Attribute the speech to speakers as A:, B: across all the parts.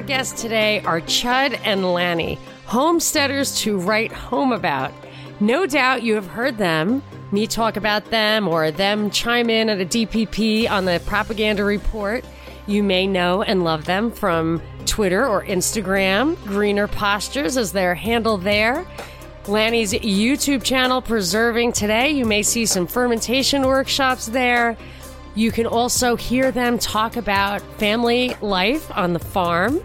A: Our guests today are Chud and Lanni, homesteaders to write home about. No doubt you have heard them, me talk about them, or them chime in at a DPP on the propaganda report. You may know and love them from Twitter or Instagram. Greener Postures is their handle there. Lanni's YouTube channel, Preserving Today. You may see some fermentation workshops there. You can also hear them talk about family life on the farm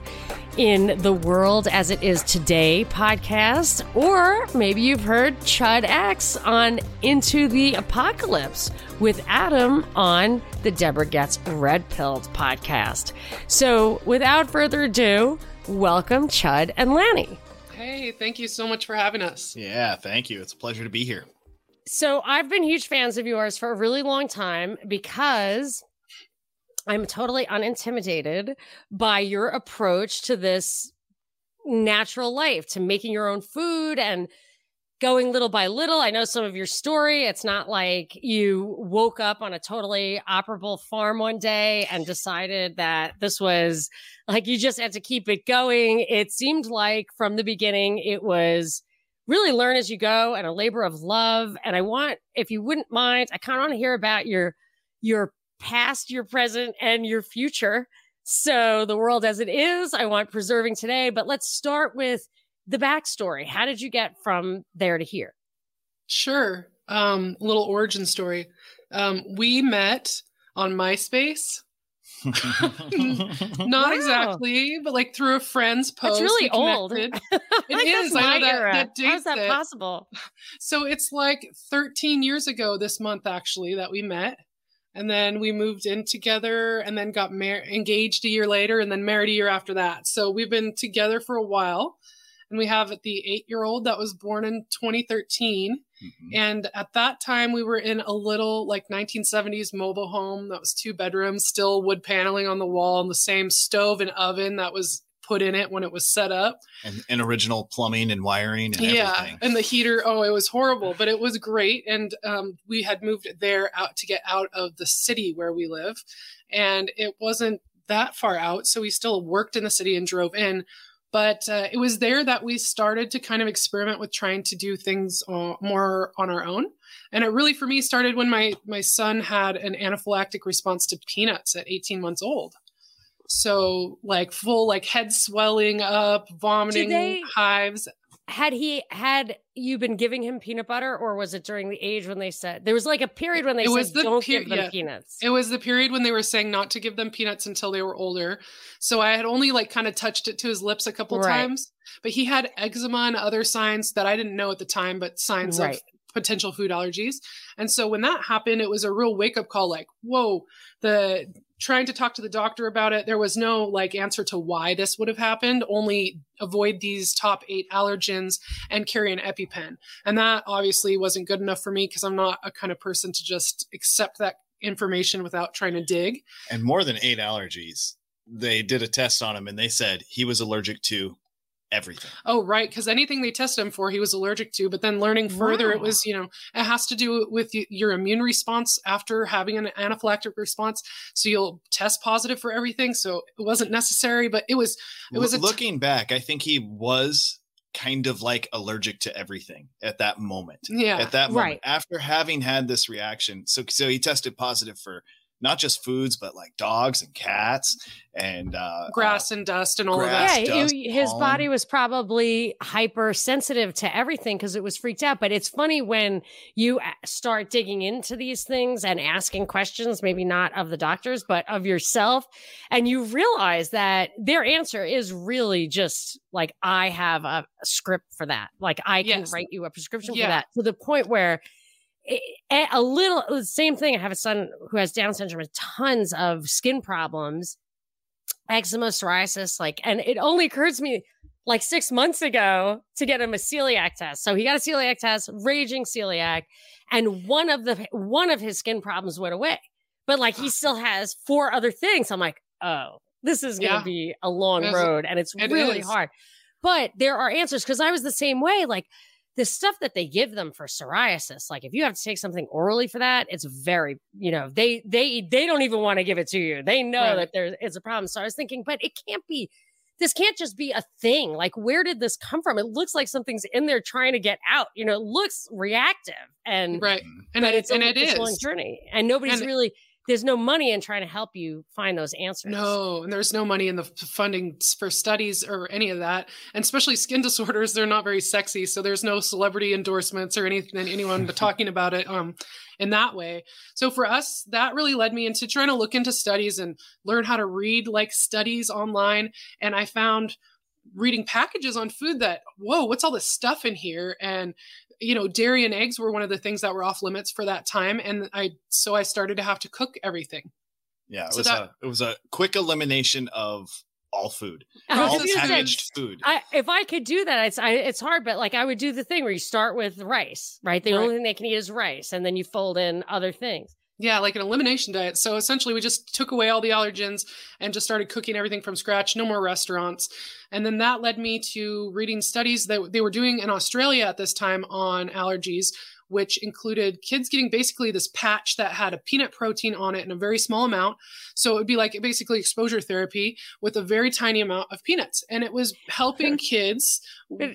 A: in the world as it is today podcast, or maybe you've heard Chud X on Into the Apocalypse with Adam on the Deborah Gets Red Pilled podcast. So without further ado, welcome Chud and Lanni.
B: Hey, thank you so much for having us.
C: Yeah, thank you. It's a pleasure to be here.
A: So I've been huge fans of yours for a really long time because I'm totally unintimidated by your approach to this natural life, to making your own food and going little by little. I know some of your story. It's not like you woke up on a totally operable farm one day and decided that this was like you just had to keep it going. It seemed like from the beginning it was really learn as you go and a labor of love. And I want, if you wouldn't mind, I kind of want to hear about your, your past, your present and your future. So the world as it is, I want preserving today, but let's start with the backstory. How did you get from there to here?
B: Sure. Um, little origin story. Um, we met on MySpace Not wow. exactly, but like through a friend's post.
A: It's really old.
B: it is. I know that,
A: How is that
B: it.
A: possible?
B: So it's like 13 years ago this month, actually, that we met. And then we moved in together and then got mar- engaged a year later and then married a year after that. So we've been together for a while. And we have the eight year old that was born in 2013. Mm-hmm. And at that time, we were in a little like 1970s mobile home that was two bedrooms, still wood paneling on the wall, and the same stove and oven that was put in it when it was set up.
C: And, and original plumbing and wiring and yeah, everything.
B: And the heater, oh, it was horrible, but it was great. And um, we had moved there out to get out of the city where we live. And it wasn't that far out. So we still worked in the city and drove in but uh, it was there that we started to kind of experiment with trying to do things uh, more on our own. And it really for me started when my my son had an anaphylactic response to peanuts at 18 months old. So like full like head swelling up vomiting they, hives
A: had he had you been giving him peanut butter or was it during the age when they said there was like a period when they it said the don't per- give them yeah. peanuts
B: it was the period when they were saying not to give them peanuts until they were older so i had only like kind of touched it to his lips a couple right. times but he had eczema and other signs that i didn't know at the time but signs right. of potential food allergies and so when that happened it was a real wake up call like whoa the trying to talk to the doctor about it. There was no like answer to why this would have happened, only avoid these top eight allergens and carry an EpiPen. And that obviously wasn't good enough for me because I'm not a kind of person to just accept that information without trying to dig.
C: And more than eight allergies. They did a test on him and they said he was allergic to everything.
B: Oh, right. Because anything they tested him for, he was allergic to. But then learning further, wow. it was, you know, it has to do with your immune response after having an anaphylactic response. So you'll test positive for everything. So it wasn't necessary, but it was, it was.
C: L- looking t- back, I think he was kind of like allergic to everything at that moment.
B: Yeah.
C: At that moment, right. after having had this reaction. So, so he tested positive for not just foods, but like dogs and cats and uh,
B: grass uh, and dust and all of that.
A: Yeah, dust, his pollen. body was probably hypersensitive to everything because it was freaked out. But it's funny when you start digging into these things and asking questions, maybe not of the doctors, but of yourself, and you realize that their answer is really just like, I have a, a script for that. Like, I can yes. write you a prescription yeah. for that to the point where a little same thing. I have a son who has Down syndrome and tons of skin problems, eczema, psoriasis, like, and it only occurs to me like six months ago to get him a celiac test. So he got a celiac test, raging celiac, and one of the one of his skin problems went away. But like he still has four other things. I'm like, oh, this is gonna yeah. be a long road and it's it really is. hard. But there are answers because I was the same way. Like the stuff that they give them for psoriasis, like if you have to take something orally for that, it's very, you know, they they they don't even want to give it to you. They know right. that there's a problem. So I was thinking, but it can't be this can't just be a thing. Like, where did this come from? It looks like something's in there trying to get out. You know, it looks reactive and
B: right, mm. and it, it's and a, it is
A: long journey, and nobody's and really there's no money in trying to help you find those answers.
B: No, and there's no money in the funding for studies or any of that. And especially skin disorders, they're not very sexy. So there's no celebrity endorsements or anything, anyone talking about it um, in that way. So for us, that really led me into trying to look into studies and learn how to read like studies online. And I found reading packages on food that, whoa, what's all this stuff in here? And you know, dairy and eggs were one of the things that were off limits for that time, and I so I started to have to cook everything.
C: Yeah, it so was that, a it was a quick elimination of all food, oh, all packaged food.
A: I, if I could do that, it's I, it's hard, but like I would do the thing where you start with rice, right? The right. only thing they can eat is rice, and then you fold in other things.
B: Yeah, like an elimination diet. So essentially, we just took away all the allergens and just started cooking everything from scratch. No more restaurants. And then that led me to reading studies that they were doing in Australia at this time on allergies which included kids getting basically this patch that had a peanut protein on it in a very small amount. So it would be like basically exposure therapy with a very tiny amount of peanuts. And it was helping kids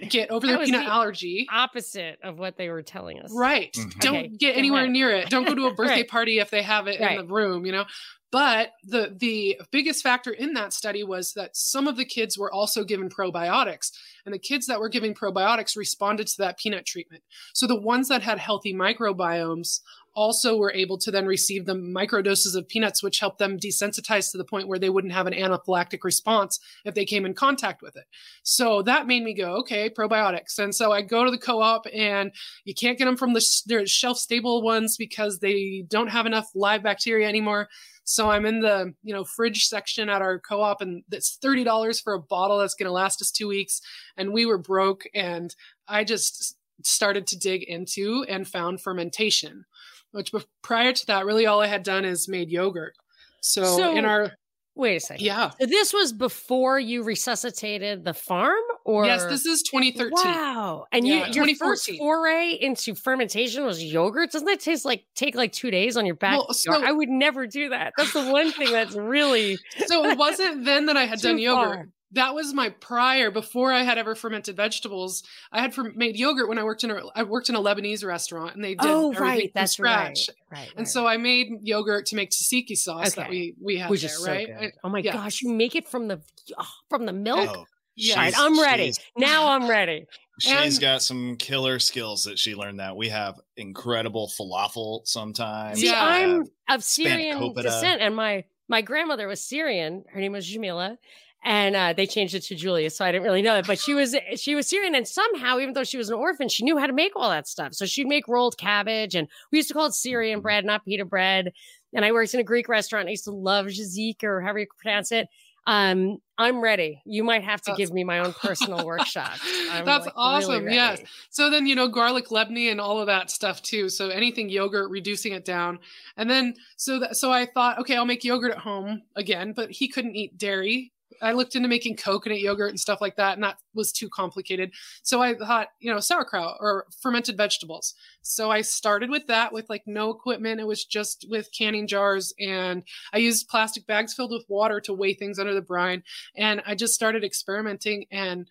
B: get over their peanut the allergy.
A: Opposite of what they were telling us.
B: Right. Mm-hmm. Don't okay, get anywhere near it. Don't go to a birthday right. party if they have it right. in the room, you know. But the the biggest factor in that study was that some of the kids were also given probiotics, and the kids that were giving probiotics responded to that peanut treatment. So the ones that had healthy microbiomes also were able to then receive the microdoses of peanuts, which helped them desensitize to the point where they wouldn't have an anaphylactic response if they came in contact with it. So that made me go, okay, probiotics. And so I go to the co-op and you can't get them from the their shelf stable ones because they don't have enough live bacteria anymore. So I'm in the, you know, fridge section at our co-op and it's $30 for a bottle that's going to last us 2 weeks and we were broke and I just started to dig into and found fermentation, which prior to that really all I had done is made yogurt. So, so in our
A: Wait a second.
B: Yeah.
A: So this was before you resuscitated the farm or
B: Yes, this is 2013.
A: Wow. And yeah, you, your first foray into fermentation was yogurt. Doesn't that taste like take like 2 days on your back? Well, so, I would never do that. That's the one thing that's really
B: So it wasn't then that I had done yogurt. Far that was my prior before I had ever fermented vegetables. I had made yogurt when I worked in a I worked in a Lebanese restaurant and they did
A: oh,
B: everything
A: right.
B: from scratch.
A: Right, right,
B: and so I made yogurt to make tzatziki sauce okay. that we we had
A: Which
B: there,
A: is
B: right?
A: So oh my yes. gosh, you make it from the oh, from the milk.
C: Oh,
A: yeah, right, I'm ready. Now I'm ready.
C: She's and, got some killer skills that she learned that. We have incredible falafel sometimes.
A: See, yeah. I'm of Syrian descent and my my grandmother was Syrian. Her name was Jamila and uh, they changed it to Julia, so I didn't really know that. But she was she was Syrian, and somehow, even though she was an orphan, she knew how to make all that stuff. So she'd make rolled cabbage, and we used to call it Syrian mm-hmm. bread, not pita bread. And I worked in a Greek restaurant. I used to love jazik or however you pronounce it. Um, I'm ready. You might have to That's, give me my own personal workshop.
B: I'm That's like awesome. Really yes. So then, you know, garlic lebni and all of that stuff too. So anything yogurt, reducing it down. And then, so that, so I thought, okay, I'll make yogurt at home again, but he couldn't eat dairy. I looked into making coconut yogurt and stuff like that, and that was too complicated. So I thought, you know, sauerkraut or fermented vegetables. So I started with that with like no equipment. It was just with canning jars, and I used plastic bags filled with water to weigh things under the brine. And I just started experimenting, and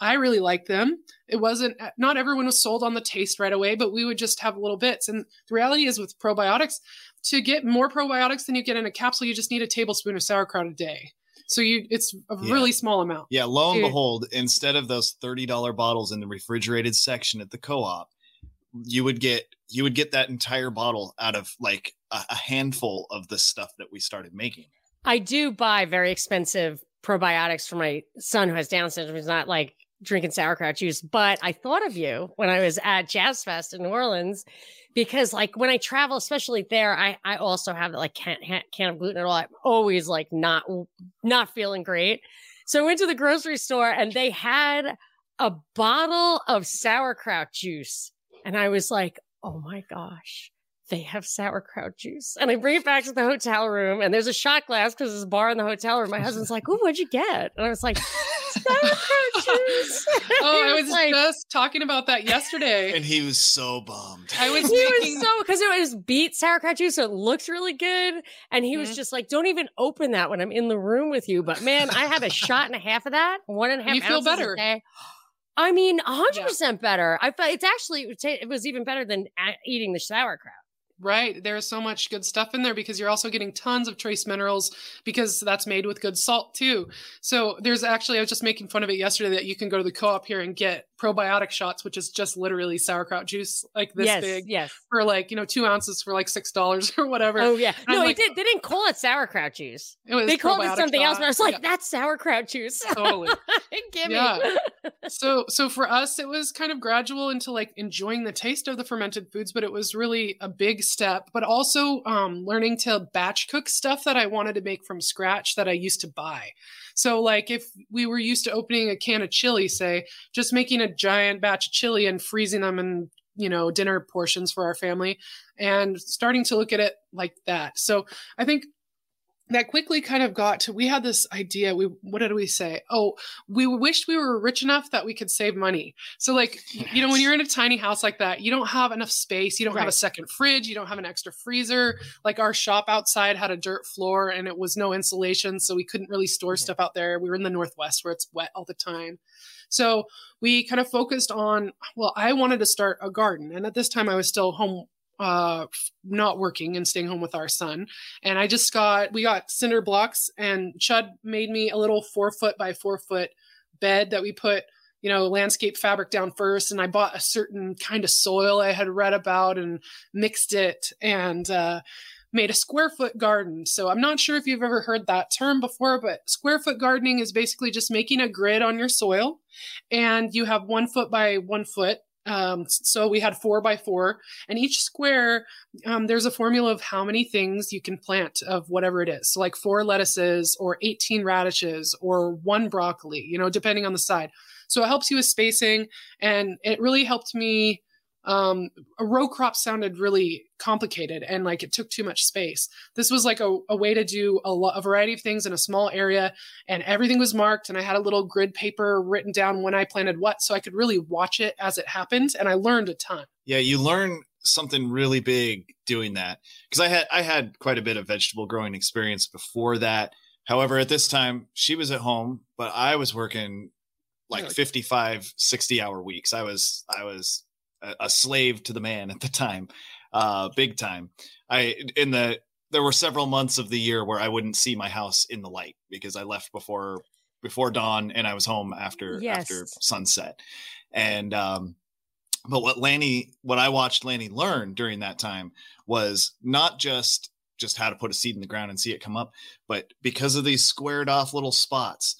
B: I really liked them. It wasn't, eh, not everyone was sold on the taste right away, but we would just have little bits. And the reality is with probiotics, to get more probiotics than you get in a capsule, you just need a tablespoon of sauerkraut a day. So you, it's a yeah. really small amount.
C: Yeah. Lo and behold, instead of those thirty dollar bottles in the refrigerated section at the co-op, you would get you would get that entire bottle out of like a, a handful of the stuff that we started making.
A: I do buy very expensive probiotics for my son who has Down syndrome. He's not like drinking sauerkraut juice, but I thought of you when I was at Jazz Fest in New Orleans because like when I travel, especially there, I, I also have like can't, can't of gluten at all. I'm always like not, not feeling great. So I went to the grocery store and they had a bottle of sauerkraut juice. And I was like, oh my gosh, they have sauerkraut juice. And I bring it back to the hotel room and there's a shot glass because there's a bar in the hotel room. My husband's like, oh, what'd you get? And I was like, sauerkraut juice.
B: oh, I was like, just talking about that yesterday.
C: And he was so bummed.
B: I was
A: He making... was so, because it was beet sauerkraut juice. So it looks really good. And he mm-hmm. was just like, don't even open that when I'm in the room with you. But man, I had a shot and a half of that, one and a half You feel better. I mean, hundred yeah. percent better. I felt it's actually it was even better than eating the sauerkraut.
B: Right. There's so much good stuff in there because you're also getting tons of trace minerals because that's made with good salt too. So there's actually, I was just making fun of it yesterday that you can go to the co op here and get probiotic shots, which is just literally sauerkraut juice, like this
A: yes,
B: big.
A: Yes.
B: For like, you know, two ounces for like $6 or whatever.
A: Oh, yeah. And no, like, did, they didn't call it sauerkraut juice. It was they called it something shot. else, but I was like, yeah. that's sauerkraut juice.
B: Totally.
A: Give
B: yeah. so, so for us, it was kind of gradual into like enjoying the taste of the fermented foods, but it was really a big step, but also um, learning to batch cook stuff that I wanted to make from scratch that I used to buy. So, like, if we were used to opening a can of chili, say, just making a giant batch of chili and freezing them in, you know, dinner portions for our family and starting to look at it like that. So, I think that quickly kind of got to we had this idea we what did we say? Oh we wished we were rich enough that we could save money. So like yes. you know when you're in a tiny house like that you don't have enough space you don't right. have a second fridge you don't have an extra freezer. Like our shop outside had a dirt floor and it was no insulation so we couldn't really store mm-hmm. stuff out there. We were in the northwest where it's wet all the time. So we kind of focused on well i wanted to start a garden and at this time i was still home uh, not working and staying home with our son. And I just got, we got cinder blocks and Chud made me a little four foot by four foot bed that we put, you know, landscape fabric down first. And I bought a certain kind of soil I had read about and mixed it and, uh, made a square foot garden. So I'm not sure if you've ever heard that term before, but square foot gardening is basically just making a grid on your soil and you have one foot by one foot um, so we had four by four, and each square, um, there's a formula of how many things you can plant of whatever it is. So like four lettuces or 18 radishes or one broccoli, you know, depending on the side. So it helps you with spacing, and it really helped me um, a row crop sounded really complicated and like it took too much space. This was like a, a way to do a, lo- a variety of things in a small area, and everything was marked. And I had a little grid paper written down when I planted what, so I could really watch it as it happened. And I learned a ton.
C: Yeah, you learn something really big doing that because I had I had quite a bit of vegetable growing experience before that. However, at this time she was at home, but I was working like 55 60 hour weeks. I was I was a, slave to the man at the time, uh, big time. I in the there were several months of the year where I wouldn't see my house in the light because I left before before dawn and I was home after yes. after sunset. And um but what Lanni what I watched Lanni learn during that time was not just just how to put a seed in the ground and see it come up, but because of these squared off little spots,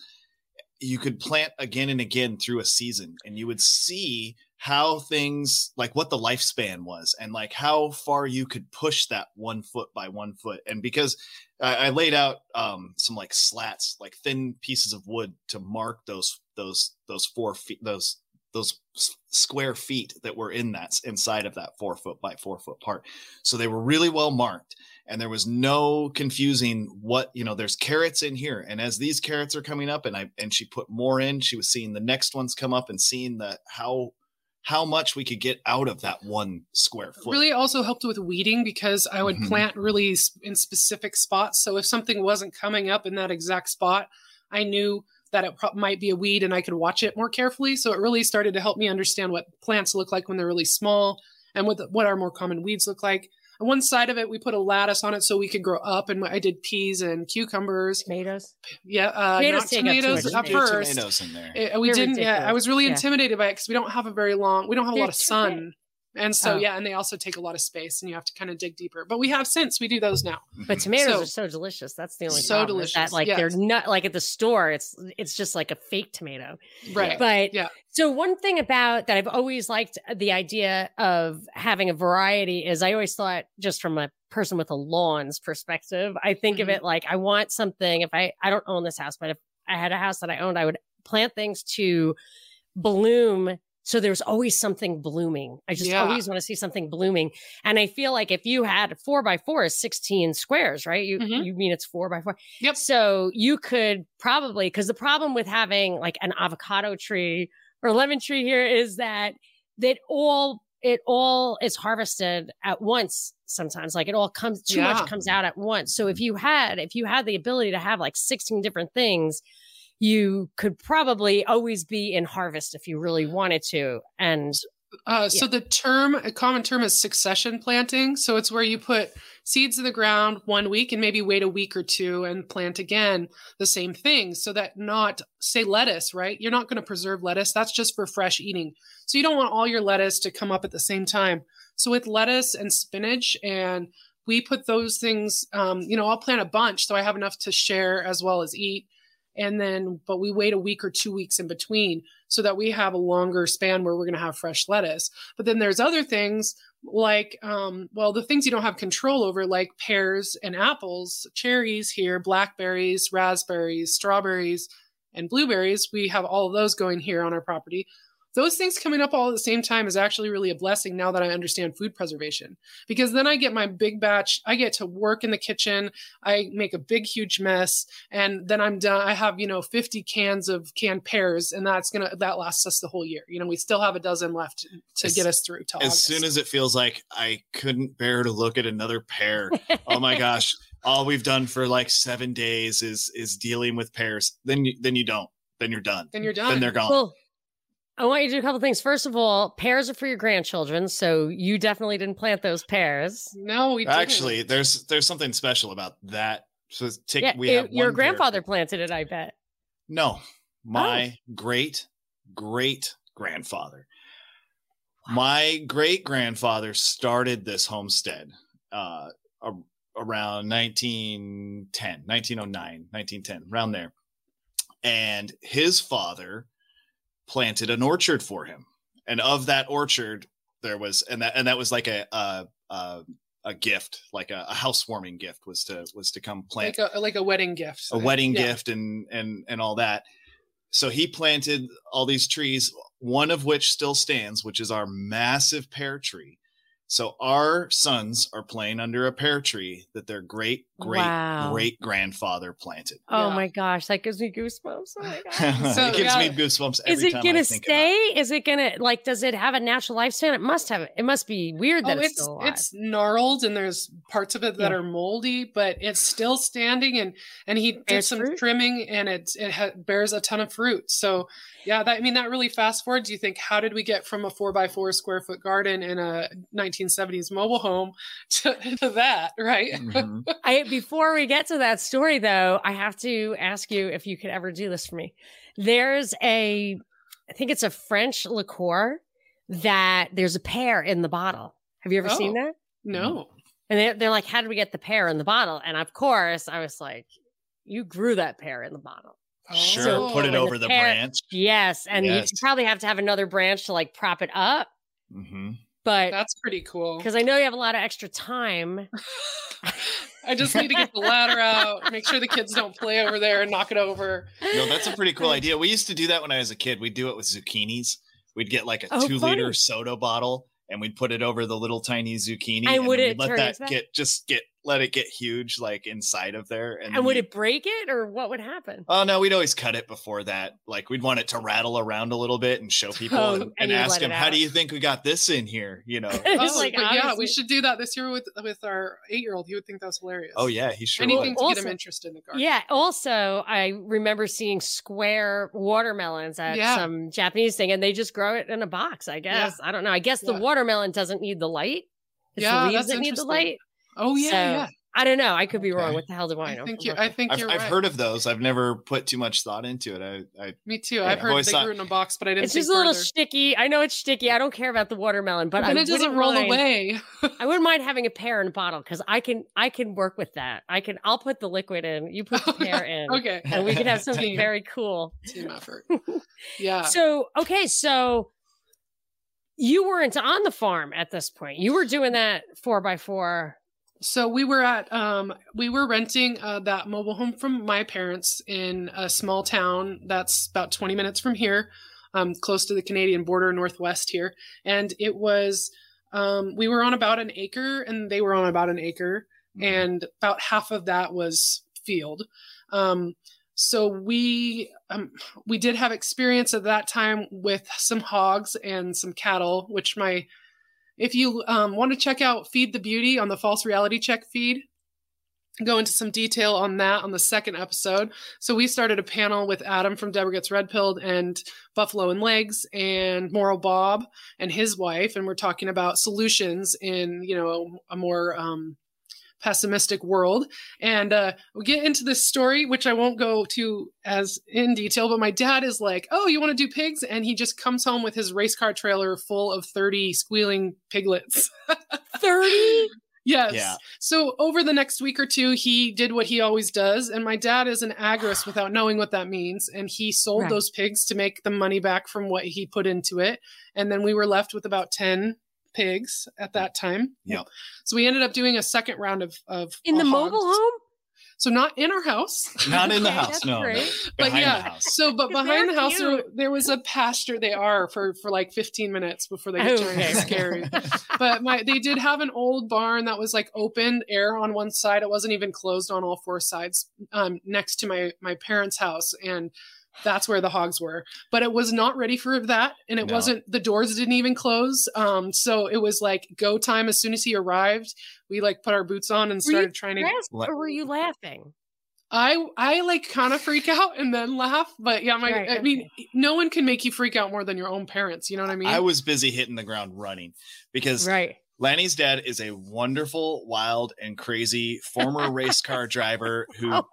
C: you could plant again and again through a season and you would see how things like what the lifespan was and like how far you could push that one foot by one foot. And because i, I laid out um, some like slats like thin pieces of wood to mark those those those four feet those those square feet that were in that inside of that four foot by four foot part. So they were really well marked and there was no confusing what you know there's carrots in here. And as these carrots are coming up and i and she put more in she was seeing the next ones come up and seeing the how how much we could get out of that one square foot.
B: Really also helped with weeding because i would mm-hmm. plant really in specific spots. So if something wasn't coming up in that exact spot i knew that it pro- might be a weed and i could watch it more carefully. So it really started to help me understand what plants look like when they're really small and what the, what our more common weeds look like on one side of it, we put a lattice on it so we could grow up, and I did peas and cucumbers,
A: tomatoes.
B: Yeah, uh, tomatoes, tomatoes
C: at first. Tomatoes in there.
B: It, we You're didn't. Ridiculous. Yeah, I was really intimidated by it because we don't have a very long. We don't have a lot of sun. And so, oh. yeah, and they also take a lot of space and you have to kind of dig deeper. But we have since we do those now.
A: But mm-hmm. tomatoes so, are so delicious. That's the only
B: so
A: problem.
B: delicious.
A: That, like yes. they're not like at the store, it's it's just like a fake tomato.
B: Right.
A: But
B: yeah.
A: So one thing about that I've always liked the idea of having a variety is I always thought just from a person with a lawn's perspective, I think mm-hmm. of it like I want something if I I don't own this house, but if I had a house that I owned, I would plant things to bloom so there's always something blooming. I just yeah. always want to see something blooming. And I feel like if you had four by four is 16 squares, right? You mm-hmm. you mean it's four by four.
B: Yep.
A: So you could probably because the problem with having like an avocado tree or lemon tree here is that that all it all is harvested at once sometimes like it all comes too yeah. much comes out at once so if you had if you had the ability to have like 16 different things you could probably always be in harvest if you really wanted to. And
B: uh, so the term, a common term is succession planting. So it's where you put seeds in the ground one week and maybe wait a week or two and plant again the same thing so that not say lettuce, right? You're not going to preserve lettuce. That's just for fresh eating. So you don't want all your lettuce to come up at the same time. So with lettuce and spinach and we put those things, um, you know, I'll plant a bunch so I have enough to share as well as eat and then but we wait a week or two weeks in between so that we have a longer span where we're going to have fresh lettuce. But then there's other things like um, well the things you don't have control over like pears and apples cherries here blackberries raspberries strawberries and blueberries. We have all of those going here on our property those things coming up all at the same time is actually really a blessing now that I understand food preservation because then I get my big batch. I get to work in the kitchen. I make a big, huge mess and then I'm done. I have, you know, 50 cans of canned pears and that's going to, that lasts us the whole year. You know, we still have a dozen left to as, get us through to
C: As
B: August.
C: soon as it feels like I couldn't bear to look at another pear. oh my gosh. All we've done for like seven days is, is dealing with pears. Then you, then you don't then you're done.
B: Then you're done.
C: Then they're gone.
A: Well, I want you to do a couple things. First of all, pears are for your grandchildren, so you definitely didn't plant those pears.
B: No, we didn't.
C: actually there's there's something special about that. So take
A: yeah,
C: we have
A: your grandfather planted it. I bet.
C: No, my oh. great great grandfather. Wow. My great grandfather started this homestead uh, around 1910, 1909, 1910, around there. And his father planted an orchard for him, and of that orchard there was and that and that was like a a, a, a gift, like a, a, housewarming gift, was to was to come plant
B: like a like a wedding gift,
C: a wedding yeah. gift, and and and all that. So he planted all these trees, one of which still stands, which is our massive pear tree. So our sons are playing under a pear tree that their great great wow. great grandfather planted.
A: Oh yeah. my gosh, that gives me goosebumps. Oh my god.
C: so, it gives yeah. me goosebumps
A: Is it
C: gonna
A: stay? Is it gonna like does it have a natural lifespan? It must have it must be weird that oh, it's, it's,
B: it's gnarled and there's parts of it that yeah. are moldy, but it's still standing and and he did some fruit? trimming and it it ha- bears a ton of fruit. So yeah, that, I mean, that really fast forwards. You think, how did we get from a four by four square foot garden in a 1970s mobile home to, to that, right?
A: Mm-hmm. I, before we get to that story, though, I have to ask you if you could ever do this for me. There's a, I think it's a French liqueur that there's a pear in the bottle. Have you ever oh, seen that?
B: No.
A: And they're, they're like, how did we get the pear in the bottle? And of course, I was like, you grew that pear in the bottle.
C: Sure, so put it over the, the branch.
A: Yes, and yes. you probably have to have another branch to like prop it up.
C: Mm-hmm.
A: But
B: that's pretty cool
A: because I know you have a lot of extra time.
B: I just need to get the ladder out, make sure the kids don't play over there and knock it over.
C: No, that's a pretty cool idea. We used to do that when I was a kid. We'd do it with zucchinis. We'd get like a oh, two funny. liter soda bottle and we'd put it over the little tiny zucchini and, and would it let that, that get just get let it get huge like inside of there
A: and, and would it break it or what would happen?
C: Oh no we'd always cut it before that. Like we'd want it to rattle around a little bit and show people oh, and, and, and ask them how do you think we got this in here? You know?
B: Oh, like, yeah we should do that this year with with our eight year old he would think that's hilarious.
C: Oh yeah he sure
B: anything
C: would.
B: to
A: also,
B: get him interested in the garden.
A: Yeah also i remember seeing square watermelons at yeah. some japanese thing and they just grow it in a box i guess. Yeah. i don't know. I guess yeah. the watermelon doesn't need the light. It's
B: yeah,
A: the leaves that need the light
B: Oh yeah, so, yeah.
A: I don't know. I could be okay. wrong. What the hell do I know?
B: I think, you, I think
C: I've,
B: you're
C: I've
B: right.
C: heard of those. I've never put too much thought into it. I, I
B: me too. Yeah, I've heard they thought, grew in a box, but I didn't.
A: It's just a little sticky. I know it's sticky. I don't care about the watermelon, but,
B: but it doesn't roll mind, away.
A: I wouldn't mind having a pear in a bottle because I can. I can work with that. I can. I'll put the liquid in. You put the oh, pear in.
B: okay,
A: and we can have something very cool.
B: Team effort. Yeah.
A: So okay, so you weren't on the farm at this point. You were doing that four by four
B: so we were at um we were renting uh, that mobile home from my parents in a small town that's about 20 minutes from here um close to the canadian border northwest here and it was um we were on about an acre and they were on about an acre mm-hmm. and about half of that was field um so we um, we did have experience at that time with some hogs and some cattle which my if you um, want to check out Feed the Beauty on the False Reality Check feed, go into some detail on that on the second episode. So we started a panel with Adam from Deborah Gets Red Pilled and Buffalo and Legs and Moral Bob and his wife, and we're talking about solutions in you know a more um, pessimistic world. And uh, we get into this story, which I won't go to as in detail, but my dad is like, Oh, you want to do pigs? And he just comes home with his race car trailer full of 30 squealing piglets.
A: 30?
B: Yes. Yeah. So over the next week or two, he did what he always does. And my dad is an agorist without knowing what that means. And he sold right. those pigs to make the money back from what he put into it. And then we were left with about 10 pigs at that time.
C: Yeah.
B: So we ended up doing a second round of of
A: in the hogs. mobile home.
B: So not in our house.
C: Not in the house, no, no.
B: But yeah. So but behind the house there, there, was a pasture. They are for for like 15 minutes before they get okay. scary. but my they did have an old barn that was like open air on one side. It wasn't even closed on all four sides. Um, next to my my parents' house and that's where the hogs were but it was not ready for that and it no. wasn't the doors didn't even close um so it was like go time as soon as he arrived we like put our boots on and started trying to
A: or were you laughing
B: I I like kind of freak out and then laugh, but yeah, my right, I okay. mean, no one can make you freak out more than your own parents. You know what I mean?
C: I was busy hitting the ground running because
A: right.
C: Lanni's dad is a wonderful, wild, and crazy former race car driver who oh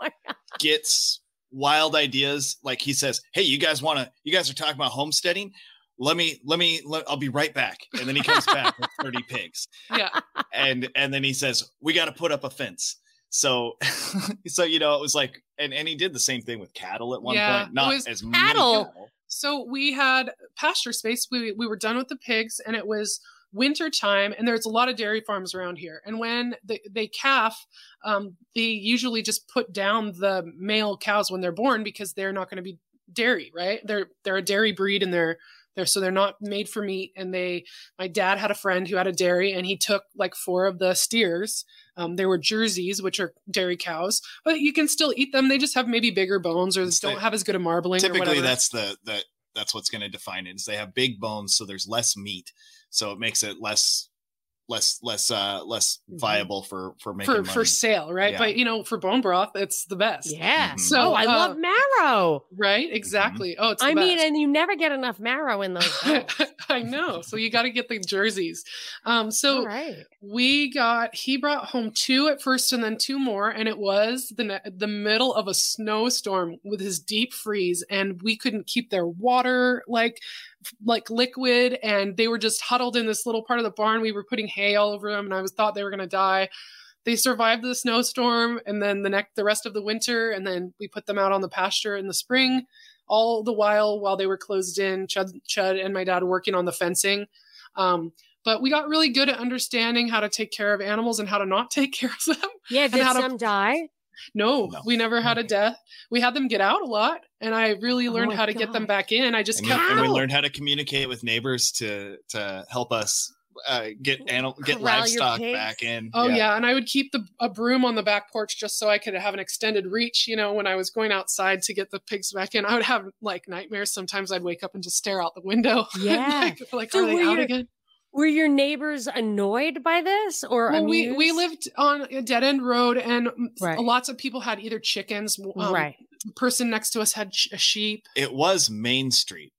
C: gets wild ideas. Like he says, "Hey, you guys want to? You guys are talking about homesteading. Let me, let me, let, I'll be right back." And then he comes back with thirty pigs.
B: Yeah.
C: And and then he says, "We got to put up a fence." So, so you know, it was like, and and he did the same thing with cattle at one yeah, point. Not as cattle. many cattle.
B: So we had pasture space. We we were done with the pigs, and it was winter time and there's a lot of dairy farms around here. And when they, they calf um, they usually just put down the male cows when they're born because they're not going to be dairy right? They're they're a dairy breed and they're they're so they're not made for meat. And they my dad had a friend who had a dairy and he took like four of the steers. Um, there were jerseys which are dairy cows but you can still eat them. They just have maybe bigger bones or it's don't have as good a marbling
C: typically that's the the that's what's going to define it is they have big bones so there's less meat so it makes it less less less uh less mm-hmm. viable for for making
B: for
C: money.
B: for sale right yeah. but you know for bone broth it's the best
A: yeah mm-hmm. so oh, i uh, love marrow
B: right exactly mm-hmm. oh
A: i mean and you never get enough marrow in those
B: i know so you got to get the jerseys um so right. we got he brought home two at first and then two more and it was the the middle of a snowstorm with his deep freeze and we couldn't keep their water like like liquid and they were just huddled in this little part of the barn. We were putting hay all over them and I was thought they were going to die. They survived the snowstorm and then the next the rest of the winter and then we put them out on the pasture in the spring. All the while while they were closed in, Chud, Chud and my dad working on the fencing. Um, but we got really good at understanding how to take care of animals and how to not take care of them.
A: Yeah, did some to, die?
B: No, no, we never had a death. We had them get out a lot, and I really oh learned oh how to God. get them back in. I just
C: and
B: kept.
C: And we learned how to communicate with neighbors to to help us uh, get animal get Corral livestock back in.
B: Oh yeah. yeah. and I would keep the a broom on the back porch just so I could have an extended reach. You know, when I was going outside to get the pigs back in, I would have like nightmares. Sometimes I'd wake up and just stare out the window.
A: Yeah,
B: like, like so are they out again?
A: Were your neighbors annoyed by this or
B: well,
A: we
B: we lived on a dead end road and right. lots of people had either chickens
A: um, right.
B: person next to us had a sheep.
C: It was main street.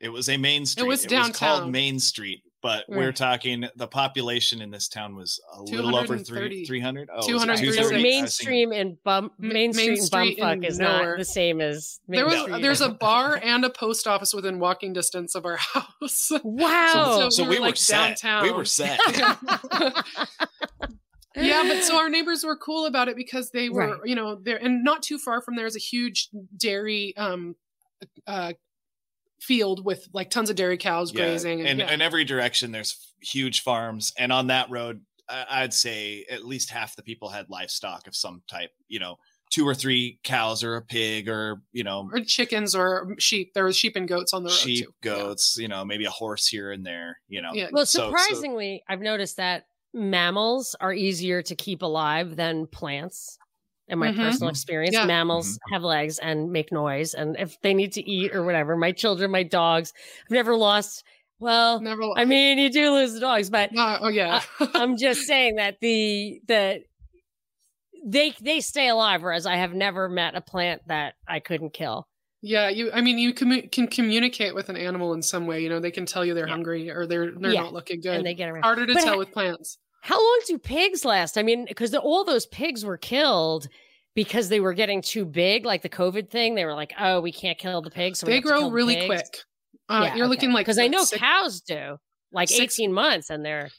C: It was a main street
B: it was downtown
C: it was called main street but right. we're talking the population in this town was a little over three, 300. Oh, 230.
A: mainstream and bump mainstream Main bumfuck is nowhere. not the same as
B: there was there's a bar and a post office within walking distance of our house.
A: Wow.
C: So, so, so we, were, like set. downtown. We were set.
B: yeah, but so our neighbors were cool about it because they were, right. you know, there and not too far from there is a huge dairy um uh field with like tons of dairy cows yeah. grazing
C: and, and yeah. in every direction there's huge farms and on that road i'd say at least half the people had livestock of some type you know two or three cows or a pig or you know
B: or chickens or sheep there was sheep and goats on the road sheep too.
C: goats yeah. you know maybe a horse here and there you know
A: yeah. well surprisingly so, so, i've noticed that mammals are easier to keep alive than plants in my mm-hmm. personal experience. Yeah. Mammals mm-hmm. have legs and make noise. And if they need to eat or whatever, my children, my dogs, I've never lost. Well, never. I mean, you do lose the dogs, but
B: uh, oh yeah,
A: I, am just saying that the the they they stay alive, whereas I have never met a plant that I couldn't kill.
B: Yeah, you. I mean, you can communicate with an animal in some way. You know, they can tell you they're yeah. hungry or they're they're yeah. not looking good.
A: And they get around.
B: Harder to but tell with plants.
A: How long do pigs last? I mean, because all those pigs were killed because they were getting too big, like the COVID thing. They were like, "Oh, we can't kill the pigs." So
B: they grow really quick. Uh, yeah, you're okay. looking like
A: because I know six, cows do like six, 18 months, and they're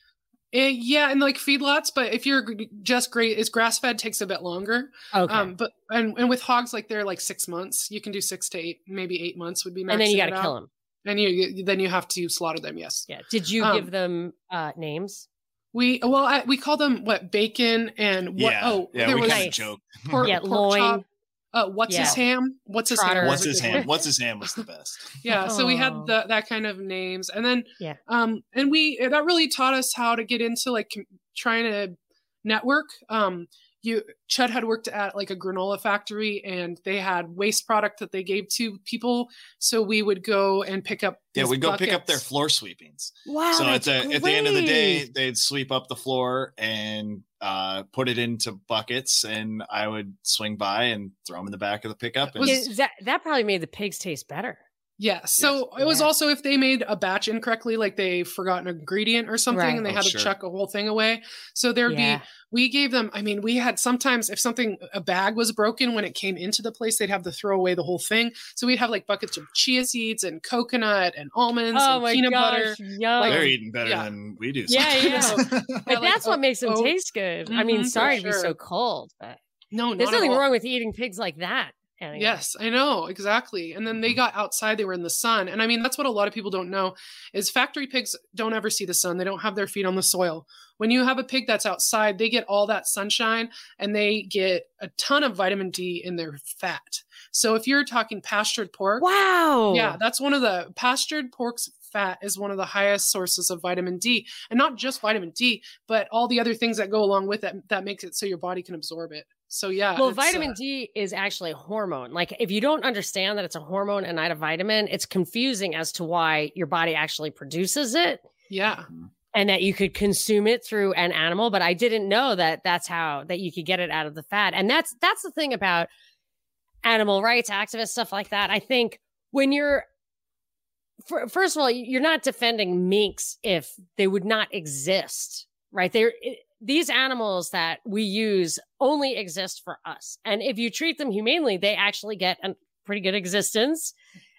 B: uh, yeah, and like feedlots, but if you're just great, it's grass fed takes a bit longer.
A: Okay. Um,
B: but and and with hogs, like they're like six months. You can do six to eight, maybe eight months would be.
A: And then you got to kill them.
B: And you, you, then you have to slaughter them. Yes.
A: Yeah. Did you um, give them uh, names?
B: We well, I, we call them what bacon and what?
C: Yeah,
B: oh,
C: yeah, there we was kind of joke.
A: Pork, yeah, pork loin. Chop.
B: Uh, what's yeah. his ham? What's his Trotter. ham?
C: What's his ham? What's his ham was the best.
B: yeah, so we had the, that kind of names, and then
A: yeah,
B: um, and we that really taught us how to get into like trying to network. Um, you Chud had worked at like a granola factory and they had waste product that they gave to people. So we would go and pick up.
C: Yeah, we'd go pick up their floor sweepings.
A: Wow.
C: So
A: at
C: the, at the end of the day, they'd sweep up the floor and uh, put it into buckets, and I would swing by and throw them in the back of the pickup. And...
A: that that probably made the pigs taste better.
B: Yeah. So yes. it was yeah. also if they made a batch incorrectly, like they forgot an ingredient or something right. and they oh, had to chuck a whole thing away. So there'd yeah. be, we gave them, I mean, we had sometimes if something, a bag was broken when it came into the place, they'd have to throw away the whole thing. So we'd have like buckets of chia seeds and coconut and almonds oh and peanut gosh, butter.
C: Yum. Like, They're eating better yeah. than we do.
A: Sometimes. Yeah. Yeah. but like, that's what makes them oh, taste good. Mm-hmm, I mean, mm-hmm, sorry to be so cold, but
B: no,
A: there's nothing wrong with eating pigs like that.
B: Anyway. Yes, I know exactly. And then they mm-hmm. got outside; they were in the sun. And I mean, that's what a lot of people don't know is factory pigs don't ever see the sun. They don't have their feet on the soil. When you have a pig that's outside, they get all that sunshine and they get a ton of vitamin D in their fat. So if you're talking pastured pork,
A: wow,
B: yeah, that's one of the pastured pork's fat is one of the highest sources of vitamin D, and not just vitamin D, but all the other things that go along with it that makes it so your body can absorb it. So yeah.
A: Well, vitamin uh, D is actually a hormone. Like if you don't understand that it's a hormone and not a vitamin, it's confusing as to why your body actually produces it.
B: Yeah. Mm-hmm.
A: And that you could consume it through an animal, but I didn't know that that's how that you could get it out of the fat. And that's that's the thing about animal rights activists stuff like that. I think when you're first of all, you're not defending minks if they would not exist, right? They're these animals that we use only exist for us. And if you treat them humanely, they actually get a pretty good existence.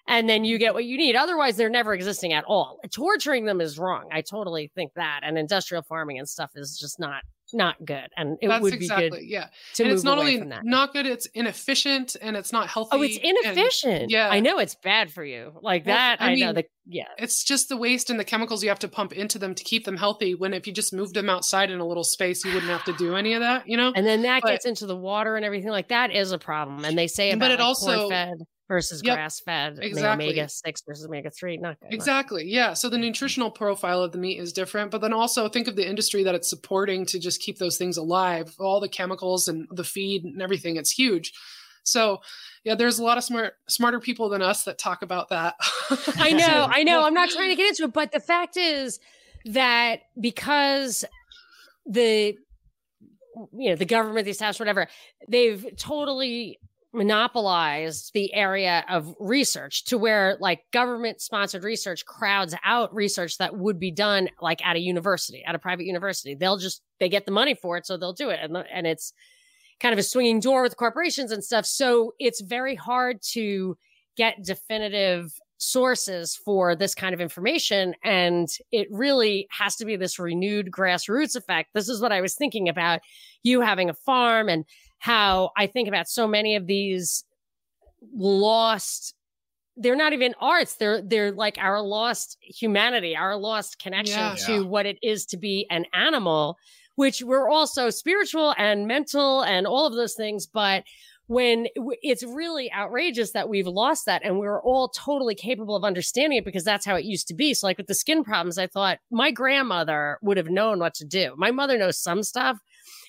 A: And then you get what you need. Otherwise, they're never existing at all. Torturing them is wrong. I totally think that. And industrial farming and stuff is just not not good. And it
B: That's
A: would
B: exactly,
A: be good.
B: Yeah. and it's not only not good, it's inefficient and it's not healthy.
A: Oh, it's inefficient. And, yeah. I know it's bad for you. Like well, that. I, I mean, know the yeah.
B: It's just the waste and the chemicals you have to pump into them to keep them healthy. When if you just moved them outside in a little space, you wouldn't have to do any of that, you know?
A: And then that but, gets into the water and everything like that is a problem. And they say about but it like also fed versus yep, grass fed exactly. omega 6 versus omega 3 not good
B: exactly yeah so the nutritional profile of the meat is different but then also think of the industry that it's supporting to just keep those things alive all the chemicals and the feed and everything it's huge. So yeah there's a lot of smart smarter people than us that talk about that.
A: I know i know i'm not trying to get into it but the fact is that because the you know the government the establishment whatever they've totally monopolized the area of research to where like government sponsored research crowds out research that would be done like at a university, at a private university. They'll just, they get the money for it. So they'll do it. And, and it's kind of a swinging door with corporations and stuff. So it's very hard to get definitive sources for this kind of information. And it really has to be this renewed grassroots effect. This is what I was thinking about you having a farm and how I think about so many of these lost they're not even arts they're they're like our lost humanity our lost connection yeah. to yeah. what it is to be an animal which we're also spiritual and mental and all of those things but when it's really outrageous that we've lost that and we're all totally capable of understanding it because that's how it used to be. So like with the skin problems, I thought my grandmother would have known what to do. My mother knows some stuff,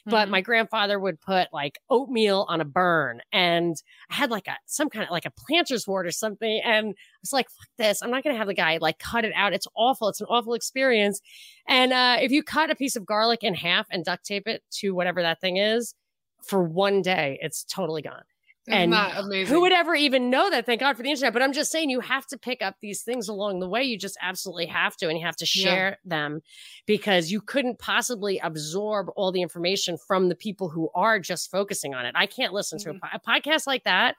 A: but mm-hmm. my grandfather would put like oatmeal on a burn and I had like a some kind of like a planter's wart or something and I was like fuck this I'm not going to have the guy like cut it out it's awful it's an awful experience and uh if you cut a piece of garlic in half and duct tape it to whatever that thing is for one day, it's totally gone.
B: Isn't and
A: who would ever even know that? Thank God for the internet. But I'm just saying, you have to pick up these things along the way. You just absolutely have to, and you have to share yeah. them because you couldn't possibly absorb all the information from the people who are just focusing on it. I can't listen mm-hmm. to a, mm-hmm. a podcast like that.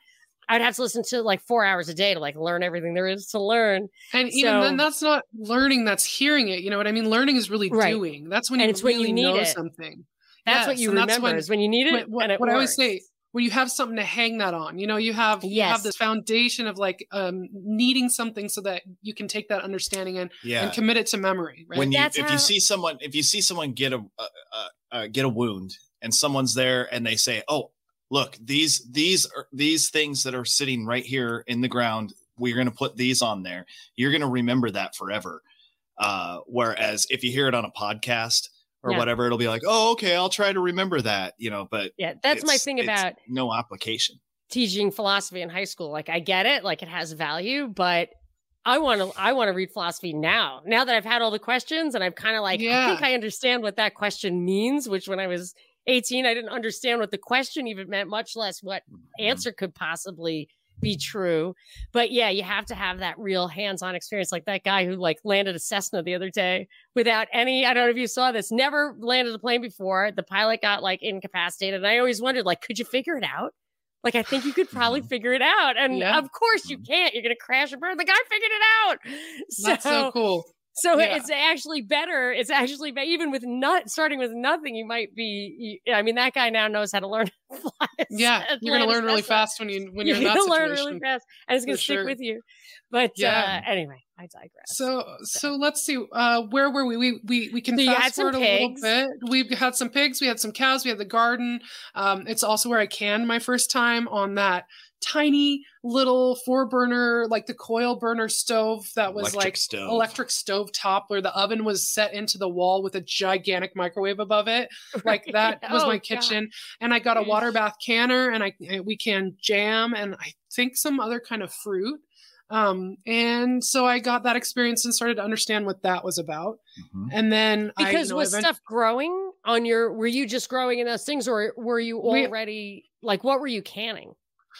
A: I'd have to listen to like four hours a day to like learn everything there is to learn.
B: And so, even then, that's not learning; that's hearing it. You know what I mean? Learning is really right. doing. That's when and you it's really when you know it. something.
A: That's yes, what you remember when, is when you need it.
B: What,
A: it
B: what I always say, when you have something to hang that on, you know, you have yes. you have this foundation of like um, needing something so that you can take that understanding and yeah. and commit it to memory. Right?
C: When you That's if how... you see someone if you see someone get a get a wound and someone's there and they say, "Oh, look, these these are these things that are sitting right here in the ground. We're going to put these on there. You're going to remember that forever." Uh, whereas if you hear it on a podcast, or yeah. whatever, it'll be like, oh, okay, I'll try to remember that, you know. But
A: yeah, that's my thing about
C: no application
A: teaching philosophy in high school. Like, I get it, like it has value, but I want to I want to read philosophy now. Now that I've had all the questions and I've kind of like yeah. I think I understand what that question means, which when I was 18 I didn't understand what the question even meant, much less what mm-hmm. answer could possibly be true. But yeah, you have to have that real hands-on experience like that guy who like landed a Cessna the other day without any I don't know if you saw this, never landed a plane before. The pilot got like incapacitated. And I always wondered like could you figure it out? Like I think you could probably mm-hmm. figure it out. And yeah. of course you mm-hmm. can't. You're going to crash and burn. The guy figured it out.
B: So, That's so cool.
A: So yeah. it's actually better. It's actually even with not starting with nothing, you might be. You, I mean, that guy now knows how to learn.
B: yeah, you're going to learn really fast when you when you're, you're going to learn really
A: fast, and it's going to stick sure. with you. But yeah. Uh, anyway, I digress.
B: So, so, so let's see. Uh, where were we? We we we can so fast forward a little bit. We had some pigs. We had some cows. We had the garden. Um, it's also where I canned my first time on that tiny little four burner, like the coil burner stove that was electric like stove. electric stove top where the oven was set into the wall with a gigantic microwave above it. Like that was oh, my kitchen. God. And I got a water bath canner and I we can jam and I think some other kind of fruit. Um, and so I got that experience and started to understand what that was about. Mm-hmm. And then
A: because
B: I, you know,
A: was stuff growing on your, were you just growing in those things or were you already we, like, what were you canning?